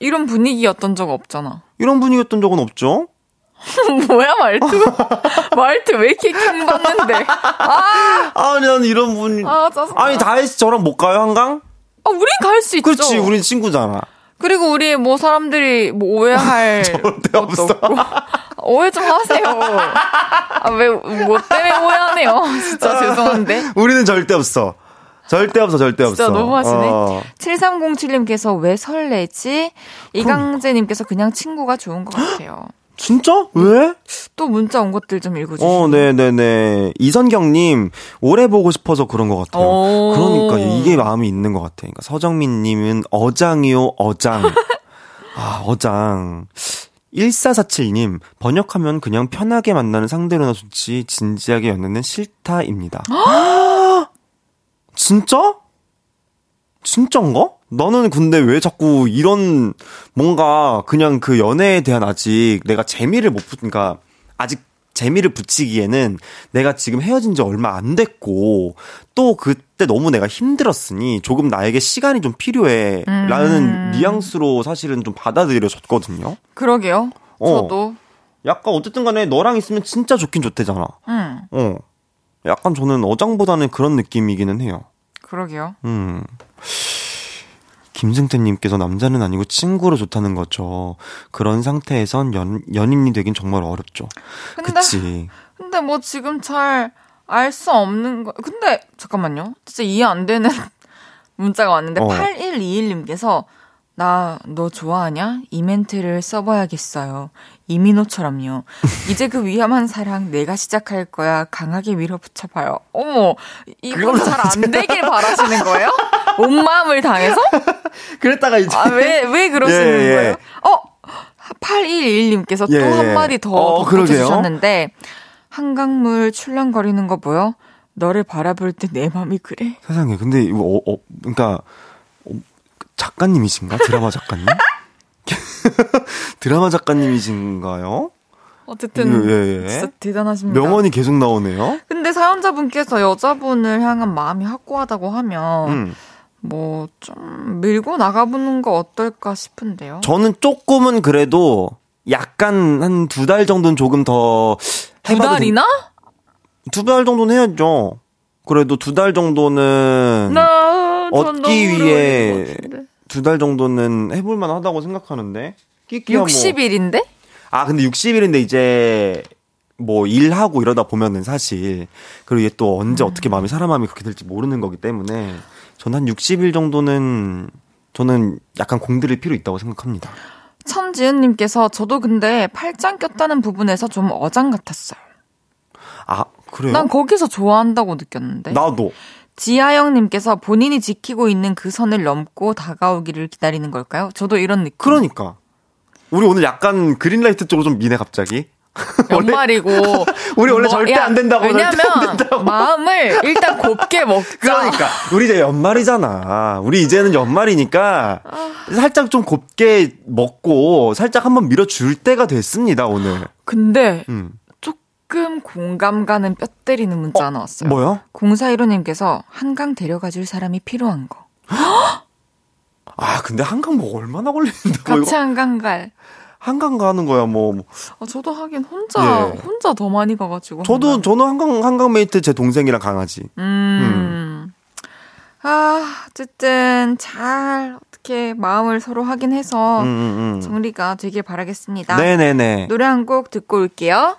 이런 분위기였던 적 없잖아. 이런 분위기였던 적은 없죠. (laughs) 뭐야 말투? (laughs) 말투 왜 이렇게 킹 받는데? 아, 아니 난 이런 분. 아 짜증나. 아니 다혜 씨 저랑 못 가요 한강? 아, 우린 갈 수 있죠. 그렇지, 우린 친구잖아. 그리고 우리 뭐 사람들이 뭐 오해할 (laughs) 절대 없어. 없고. 오해 좀 하세요. (laughs) 아, 왜, 뭐 때문에 오해하네요. (laughs) 진짜 죄송한데. 우리는 절대 없어. 절대 없어, 절대 없어. 진짜 너무하시네. 어. 7307님께서 왜 설레지? 이강재님께서 그냥 친구가 좋은 것 같아요. (gasps) 진짜? 왜? 또 문자 온 것들 좀 읽어주시죠. 어, 네네네. 이선경님, 오래 보고 싶어서 그런 것 같아요. 오. 그러니까 이게 마음이 있는 것 같아요. 그러니까 서정민님은 어장이요, 어장. (laughs) 아, 어장. 1447님, 번역하면 그냥 편하게 만나는 상대로나 좋지, 진지하게 연애는 싫다입니다. 진짜? 진짠가? 나는 근데 왜 자꾸 이런 뭔가 그냥 그 연애에 대한 아직 내가 재미를 못 붙, 그러니까 아직 재미를 붙이기에는 내가 지금 헤어진 지 얼마 안 됐고 또 그때 너무 내가 힘들었으니 조금 나에게 시간이 좀 필요해 라는 뉘앙스로 사실은 좀 받아들여졌거든요. 그러게요. 어. 저도. 약간 어쨌든 간에 너랑 있으면 진짜 좋긴 좋대잖아. 음, 어. 약간 저는 어장보다는 그런 느낌이기는 해요. 그러게요. 음. 김승태님께서 남자는 아니고 친구로 좋다는 거죠. 그런 상태에선 연, 연인이 되긴 정말 어렵죠. 근데, 그치. (laughs) 근데 뭐 지금 잘 알 수 없는 거. 근데, 잠깐만요. 진짜 이해 안 되는 (laughs) 문자가 왔는데, 어. 8121님께서, 나 너 좋아하냐? 이 멘트를 써봐야겠어요. 이민호처럼요. 이제 그 위험한 사랑 내가 시작할 거야. 강하게 밀어붙여봐요. 어머, 그건 잘안 되길 바라시는 거예요? (laughs) 온 마음을 당해서? (laughs) 그랬다가 이제. 아, 왜, 왜 그러시는 예, 예. 거예요? 어! 8121님께서 예, 또 한마디 더 어, 덧붙여주셨는데, 한강물 출렁거리는 거 보여? 너를 바라볼 때 내 맘이 그래? 세상에, 근데, 이거, 어, 어, 그러니까, 어, 작가님이신가? 드라마 작가님? (laughs) 드라마 작가님이신가요? 어쨌든 예, 예. 진짜 대단하십니다. 명언이 계속 나오네요. 근데 사연자분께서 여자분을 향한 마음이 확고하다고 하면 음. 뭐 좀 밀고 나가보는 거 어떨까 싶은데요. 저는 조금은 그래도 약간 한 두 달 정도는 조금 더 두 달이나? 두 달 정도는 해야죠. 그래도 두 달 정도는 얻기 위해 두 달 정도는 해볼 만 하다고 생각하는데. 60일인데? 뭐. 아, 근데 60일인데 이제 뭐 일하고 이러다 보면은 사실 그리고 이게 또 언제 음. 어떻게 마음이 사람 마음이 그렇게 될지 모르는 거기 때문에 저는 한 60일 정도는 저는 약간 공들일 필요 있다고 생각합니다. 천지은님께서 저도 근데 팔짱 꼈다는 부분에서 좀 어장 같았어요. 아 그래요? 난 거기서 좋아한다고 느꼈는데. 나도. 지하영님께서 본인이 지키고 있는 그 선을 넘고 다가오기를 기다리는 걸까요? 저도 이런 느낌. 그러니까. 우리 오늘 약간 그린라이트 쪽으로 좀 미네 갑자기. (laughs) 연말이고 (laughs) 우리 원래 뭐, 절대 야, 안 된다고 왜냐면 안 된다고. (laughs) 마음을 일단 곱게 먹자. 그러니까 우리 이제 연말이잖아. 우리 이제는 연말이니까 살짝 좀 곱게 먹고 살짝 한번 밀어줄 때가 됐습니다 오늘. 근데 음. 조금 공감 가는 뼈 때리는 문자 어, 나왔어요. 뭐요? 0415님께서 한강 데려가 줄 사람이 필요한 거. (gasps) 아 근데 한강 뭐 얼마나 걸리는데? 같이 한강 갈. 한강 가는 거야 뭐. 아, 저도 하긴 혼자 예. 혼자 더 많이 가가지고. 저도 한강. 저는 한강 한강 mate 제 동생이랑 강아지. 음. 음. 아 어쨌든 잘 어떻게 마음을 서로 확인해서 음, 음, 음. 정리가 되길 바라겠습니다. 네네네. 노래 한 곡 듣고 올게요.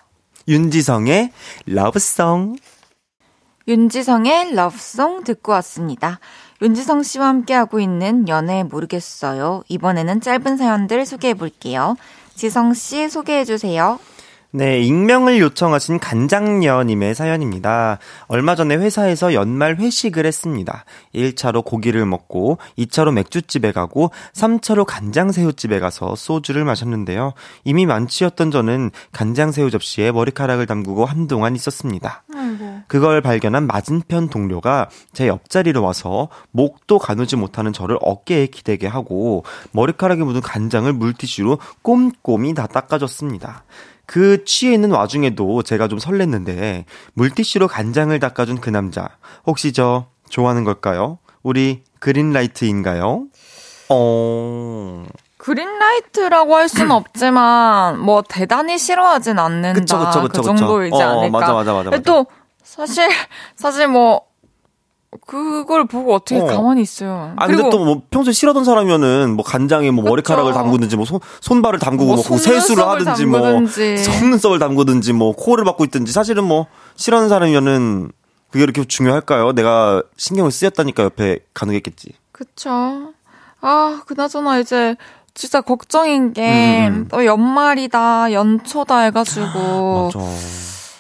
윤지성의 러브송. 윤지성의 러브송 듣고 왔습니다. 윤지성 씨와 함께하고 있는 연애 모르겠어요. 이번에는 짧은 사연들 소개해 볼게요. 지성 씨 소개해 주세요. 네, 익명을 요청하신 간장녀님의 사연입니다. 얼마 전에 회사에서 연말 회식을 했습니다. 1차로 고기를 먹고, 2차로 맥주집에 가고, 3차로 간장새우집에 가서 소주를 마셨는데요. 이미 만취였던 저는 간장새우 접시에 머리카락을 담그고 한동안 있었습니다. 그걸 발견한 맞은편 동료가 제 옆자리로 와서 목도 가누지 못하는 저를 어깨에 기대게 하고, 머리카락에 묻은 간장을 물티슈로 꼼꼼히 다 닦아줬습니다. 그 취해 있는 와중에도 제가 좀 설렜는데 물티슈로 간장을 닦아준 그 남자 혹시 저 좋아하는 걸까요? 우리 그린라이트인가요? 어. 그린라이트라고 할 수는 없지만 뭐 대단히 싫어하진 않는다. 그쵸, 그쵸, 그쵸, 그 정도이지 그쵸. 어, 않을까. 맞아, 맞아, 맞아, 맞아. 또 사실 사실 뭐 그걸 보고 어떻게 어. 가만히 있어요. 아, 근데 또 뭐 평소에 싫어하던 사람이면은 뭐 간장에 뭐 그쵸. 머리카락을 담그든지 뭐 손, 손발을 담그고 뭐, 뭐 세수를 하든지 뭐 담그든지. 뭐 (laughs) 속눈썹을 담그든지 뭐 코를 박고 있든지 사실은 뭐 싫어하는 사람이면은 그게 이렇게 중요할까요? 내가 신경을 쓰였다니까 옆에 가능했겠지. 그쵸. 아, 그나저나 이제 진짜 걱정인 게, 음. 또 연말이다, 연초다 해가지고. 맞아.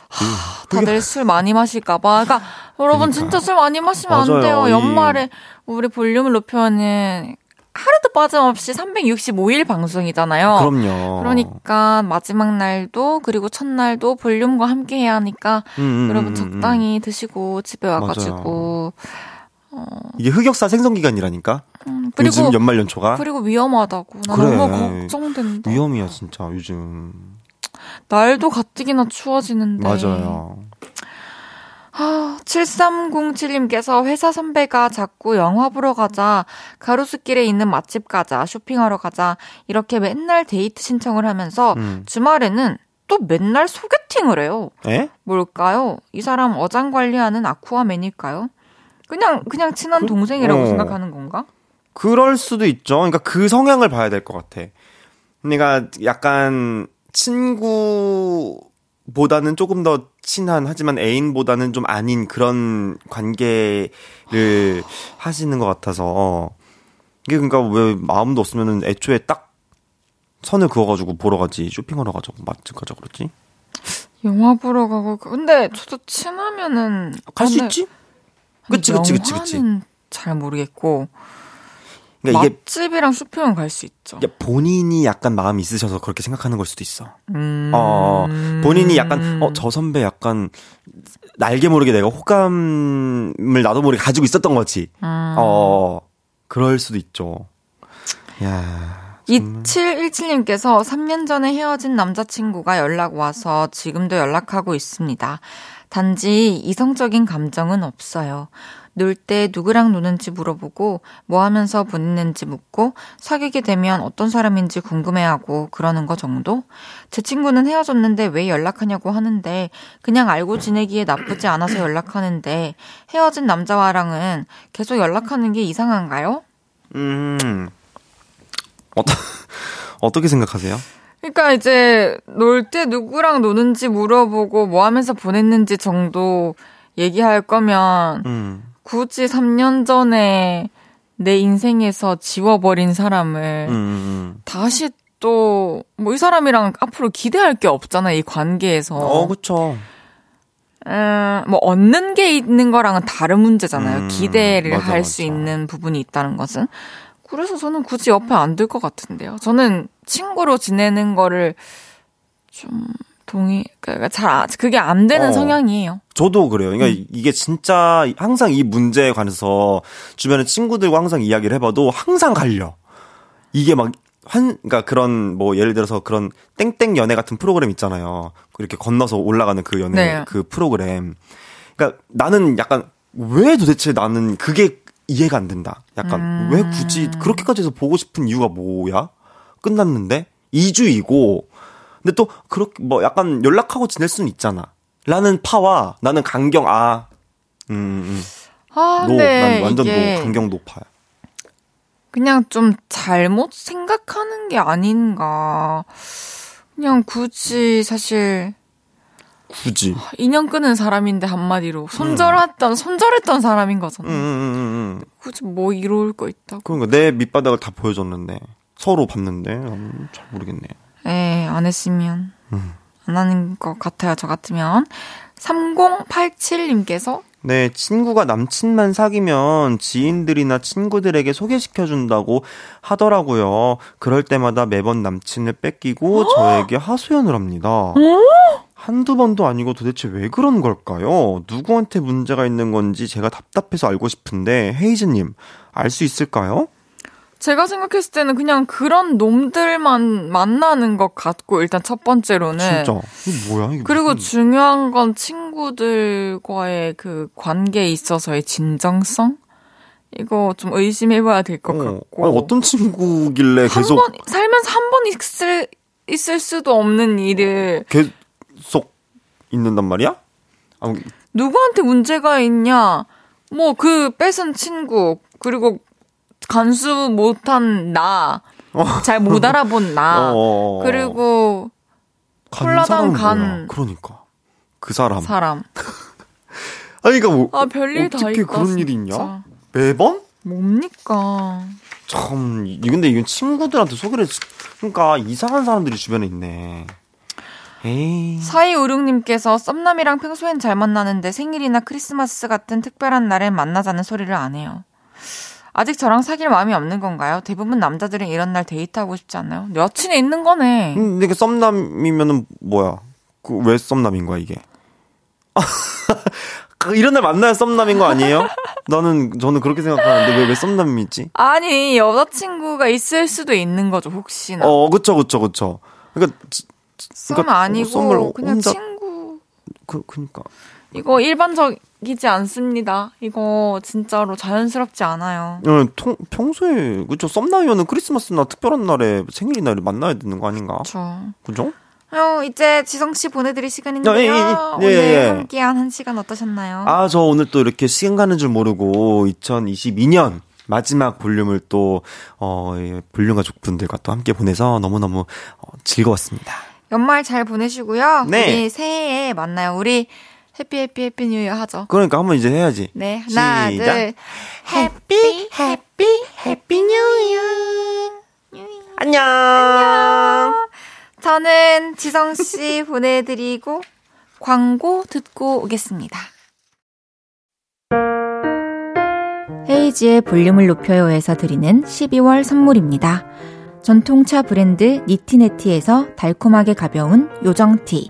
하, 다들 술 많이 마실까봐. 그러니까 여러분 그러니까. 진짜 술 많이 마시면 맞아요. 안 돼요. 연말에 우리 볼륨을 높여는 하루도 빠짐없이 365일 방송이잖아요. 그럼요. 그러니까 마지막 날도 그리고 첫날도 볼륨과 함께 해야 하니까 음, 음, 여러분 음, 음, 적당히 드시고 집에 와가지고 어. 이게 흑역사 생성 기간이라니까. 음, 그리고, 요즘 연말 연초가. 그리고 위험하다고. 나 그래. 너무 걱정된다. 위험이야 진짜 요즘. 날도 가뜩이나 추워지는데. 맞아요. 아, 7307님께서 회사 선배가 자꾸 영화 보러 가자, 가로수길에 있는 맛집 가자, 쇼핑하러 가자, 이렇게 맨날 데이트 신청을 하면서 음. 주말에는 또 맨날 소개팅을 해요. 에? 뭘까요? 이 사람 어장 관리하는 아쿠아맨일까요? 그냥, 그냥 친한 그, 동생이라고 어. 생각하는 건가? 그럴 수도 있죠. 그러니까 그 성향을 봐야 될 것 같아. 그러니까 약간 친구보다는 조금 더 친한 하지만 애인보다는 좀 아닌 그런 관계를 하시는 것 같아서 이게 그러니까 왜 마음도 없으면은 애초에 딱 선을 그어가지고 보러 가지 쇼핑하러 가자고 맛집 가자 그러지? 영화 보러 가고 근데 저도 친하면은 갈 수 있지? 그치 그치 그치 그치 잘 모르겠고 그러니까 이게 맛집이랑 슈퍼는 갈 수 있죠. 본인이 약간 마음이 있으셔서 그렇게 생각하는 걸 수도 있어. 음. 어, 본인이 약간, 어, 저 선배 약간, 날개 모르게 내가 호감을 나도 모르게 가지고 있었던 거지. 음. 어, 그럴 수도 있죠. 야 2717님께서 3년 전에 헤어진 남자친구가 연락 와서 지금도 연락하고 있습니다. 단지 이성적인 감정은 없어요. 놀 때 누구랑 노는지 물어보고 뭐 하면서 보냈는지 묻고 사귀게 되면 어떤 사람인지 궁금해하고 그러는 거 정도? 제 친구는 헤어졌는데 왜 연락하냐고 하는데 그냥 알고 지내기에 나쁘지 않아서 연락하는데 헤어진 남자와랑은 계속 연락하는 게 이상한가요? 음, 어떠, (laughs) 어떻게 생각하세요? 그러니까 이제 놀 때 누구랑 노는지 물어보고 뭐 하면서 보냈는지 정도 얘기할 거면 음, 굳이 3년 전에 내 인생에서 지워버린 사람을 음, 음. 다시 또 뭐 이 사람이랑 앞으로 기대할 게 없잖아 이 관계에서. 어, 그쵸. 음, 뭐 얻는 게 있는 거랑은 다른 문제잖아요. 음, 기대를 할 수. 있는 부분이 있다는 것은. 그래서 저는 굳이 옆에 안 들 것 같은데요. 저는 친구로 지내는 거를 좀 동의, 그러니까 잘, 아- 그게 안 되는 어. 성향이에요. 저도 그래요. 그러니까 음. 이게 진짜 항상 이 문제에 관해서 주변에 친구들과 항상 이야기를 해봐도 항상 갈려. 이게 막 한, 그러니까 그런 뭐 예를 들어서 그런 땡땡 연애 같은 프로그램 있잖아요. 이렇게 건너서 올라가는 그 연애 네. 그 프로그램. 그러니까 나는 약간 왜 도대체 나는 그게 이해가 안 된다. 약간 음. 왜 굳이 그렇게까지 해서 보고 싶은 이유가 뭐야? 끝났는데 2주이고 근데 또 그렇게 뭐 약간 연락하고 지낼 수는 있잖아. 라는 파와 나는 강경 아. 음, 음. 아, no. 근데 난 완전 이게 no. 강경 no파야. 그냥 좀 잘못 생각하는 게 아닌가. 그냥 굳이 사실 굳이. 인연 끄는 사람인데 한마디로 손절했던 손절했던 사람인 거잖아. 음, 음, 음, 음. 굳이 뭐 이룰 거 있다고. 그러니까 내 밑바닥을 다 보여줬는데 서로 봤는데 음, 잘 모르겠네. 에, 안 했으면 안 하는 것 같아요. 저 같으면 3087님께서 네, 친구가 남친만 사귀면 지인들이나 친구들에게 소개시켜준다고 하더라고요. 그럴 때마다 매번 남친을 뺏기고 저에게 하소연을 합니다. 한두 번도 아니고 도대체 왜 그런 걸까요? 누구한테 문제가 있는 건지 제가 답답해서 알고 싶은데, 헤이즈님, 알 수 있을까요? 제가 생각했을 때는 그냥 그런 놈들만 만나는 것 같고 일단 첫 번째로는 진짜. 이게 뭐야, 이게. 네. 그리고 무슨- 중요한 건 친구들과의 그 관계에 있어서의 진정성? 이거 좀 의심해봐야 될것 어, 같고. 아니, 어떤 친구길래 계속, 한 번, 살면서 한 번 있을, 있을 수도 없는 일을 계속 있는단 말이야? 아, 누구한테 문제가 있냐? 뭐 그 뺏은 친구, 그리고 간수 못한 나, 잘못 알아본 나, (laughs) 어, 그리고 간 콜라당 사람은 간? 그러니까. 그 사람. 사람. (laughs) 아니, 그니까 뭐. 아, 별일 다 있다. 어떻게 그런 진짜. 일이 있냐? 매번? 뭡니까? 참, 이- 근데 이건 친구들한테 소개를, 시- 그러니까 이상한 사람들이 주변에 있네. 4256님께서 썸남이랑 평소엔 잘 만나는데 생일이나 크리스마스 같은 특별한 날엔 만나자는 소리를 안 해요. 아직 저랑 사귈 마음이 없는 건가요? 대부분 남자들은 이런 날 데이트하고 싶지 않나요? 여친이 있는 거네. 근데 이게 썸남이면은 뭐야? 그 왜 썸남인 거야, 이게? (laughs) 그 이런 날 만나야 썸남인 거 아니에요? 나는, 저는 그렇게 생각하는데 왜, 왜 썸남이지? 아니, 여자친구가 있을 수도 있는 거죠, 혹시나. 어, 그쵸, 그쵸, 그쵸. 그러니까, 지- 썸 그러니까 아니고, 그냥 혼자- 친구. 그, 그니까. 이거 일반적이지 않습니다. 이거 진짜로 자연스럽지 않아요. 어, 통, 평소에, 그쵸, 썸남이면은 크리스마스나 특별한 날에 생일이나 만나야 되는 거 아닌가? 그렇죠. 그죠? 어, 이제 지성 씨 보내드릴 시간인데요. 어, 예, 예, 예. 오늘 예, 예. 함께한 한 시간 어떠셨나요? 아, 저 오늘 또 이렇게 시간 가는 줄 모르고 2022년 마지막 볼륨을 또, 어, 예, 볼륨 가족분들과 또 함께 보내서 너무너무 어, 즐거웠습니다. 연말 잘 보내시고요. 네. 우리 새해에 만나요. 우리 happy happy happy New Year 하죠. 그러니까 한번 이제 해야지. 네, 하나, 시작. 둘. Happy happy happy New Year. 안녕! 저는 지성 씨 (laughs) 보내드리고 광고 듣고 오겠습니다. 헤이즈의 볼륨을 높여요에서 드리는 12월 선물입니다. 전통차 브랜드 니티네티에서 달콤하게 가벼운 요정티,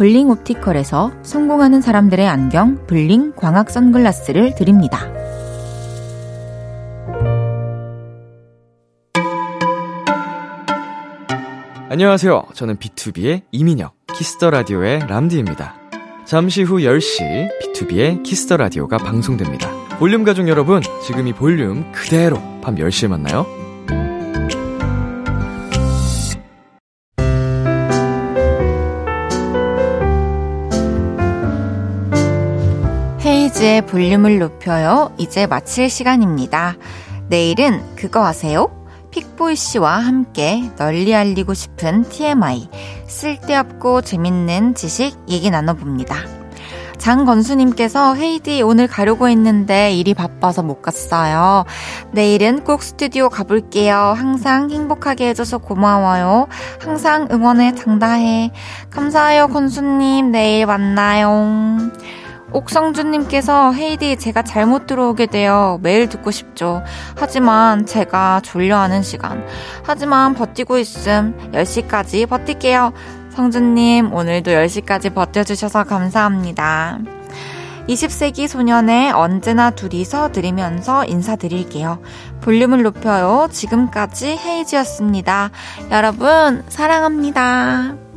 블링 옵티컬에서 성공하는 사람들의 안경 블링 광학 선글라스를 드립니다. 안녕하세요. 저는 비투비의 이민혁, 키스 더 라디오의 람디입니다. 잠시 후 10시 비투비의 키스 더 라디오가 방송됩니다. 볼륨 가족 여러분, 지금 이 볼륨 그대로 밤 10시에 만나요. 헤이즈의 볼륨을 높여요. 이제 마칠 시간입니다. 내일은 그거 아세요? 픽보이 씨와 함께 널리 알리고 싶은 TMI, 쓸데없고 재밌는 지식 얘기 나눠봅니다. 장건수님께서 헤이디 오늘 가려고 했는데 일이 바빠서 못 갔어요. 내일은 꼭 스튜디오 가볼게요. 항상 행복하게 해줘서 고마워요. 항상 응원에 장다해. 감사해요, 건수님. 내일 만나요. 옥성준님께서 헤이디 제가 잘못 들어오게 되어 매일 듣고 싶죠. 하지만 제가 졸려하는 시간. 하지만 버티고 있음. 10시까지 버틸게요. 성준님, 오늘도 10시까지 버텨주셔서 감사합니다. 20세기 소년의 언제나 둘이서 들으면서 인사드릴게요. 볼륨을 높여요. 지금까지 헤이즈였습니다. 여러분, 사랑합니다.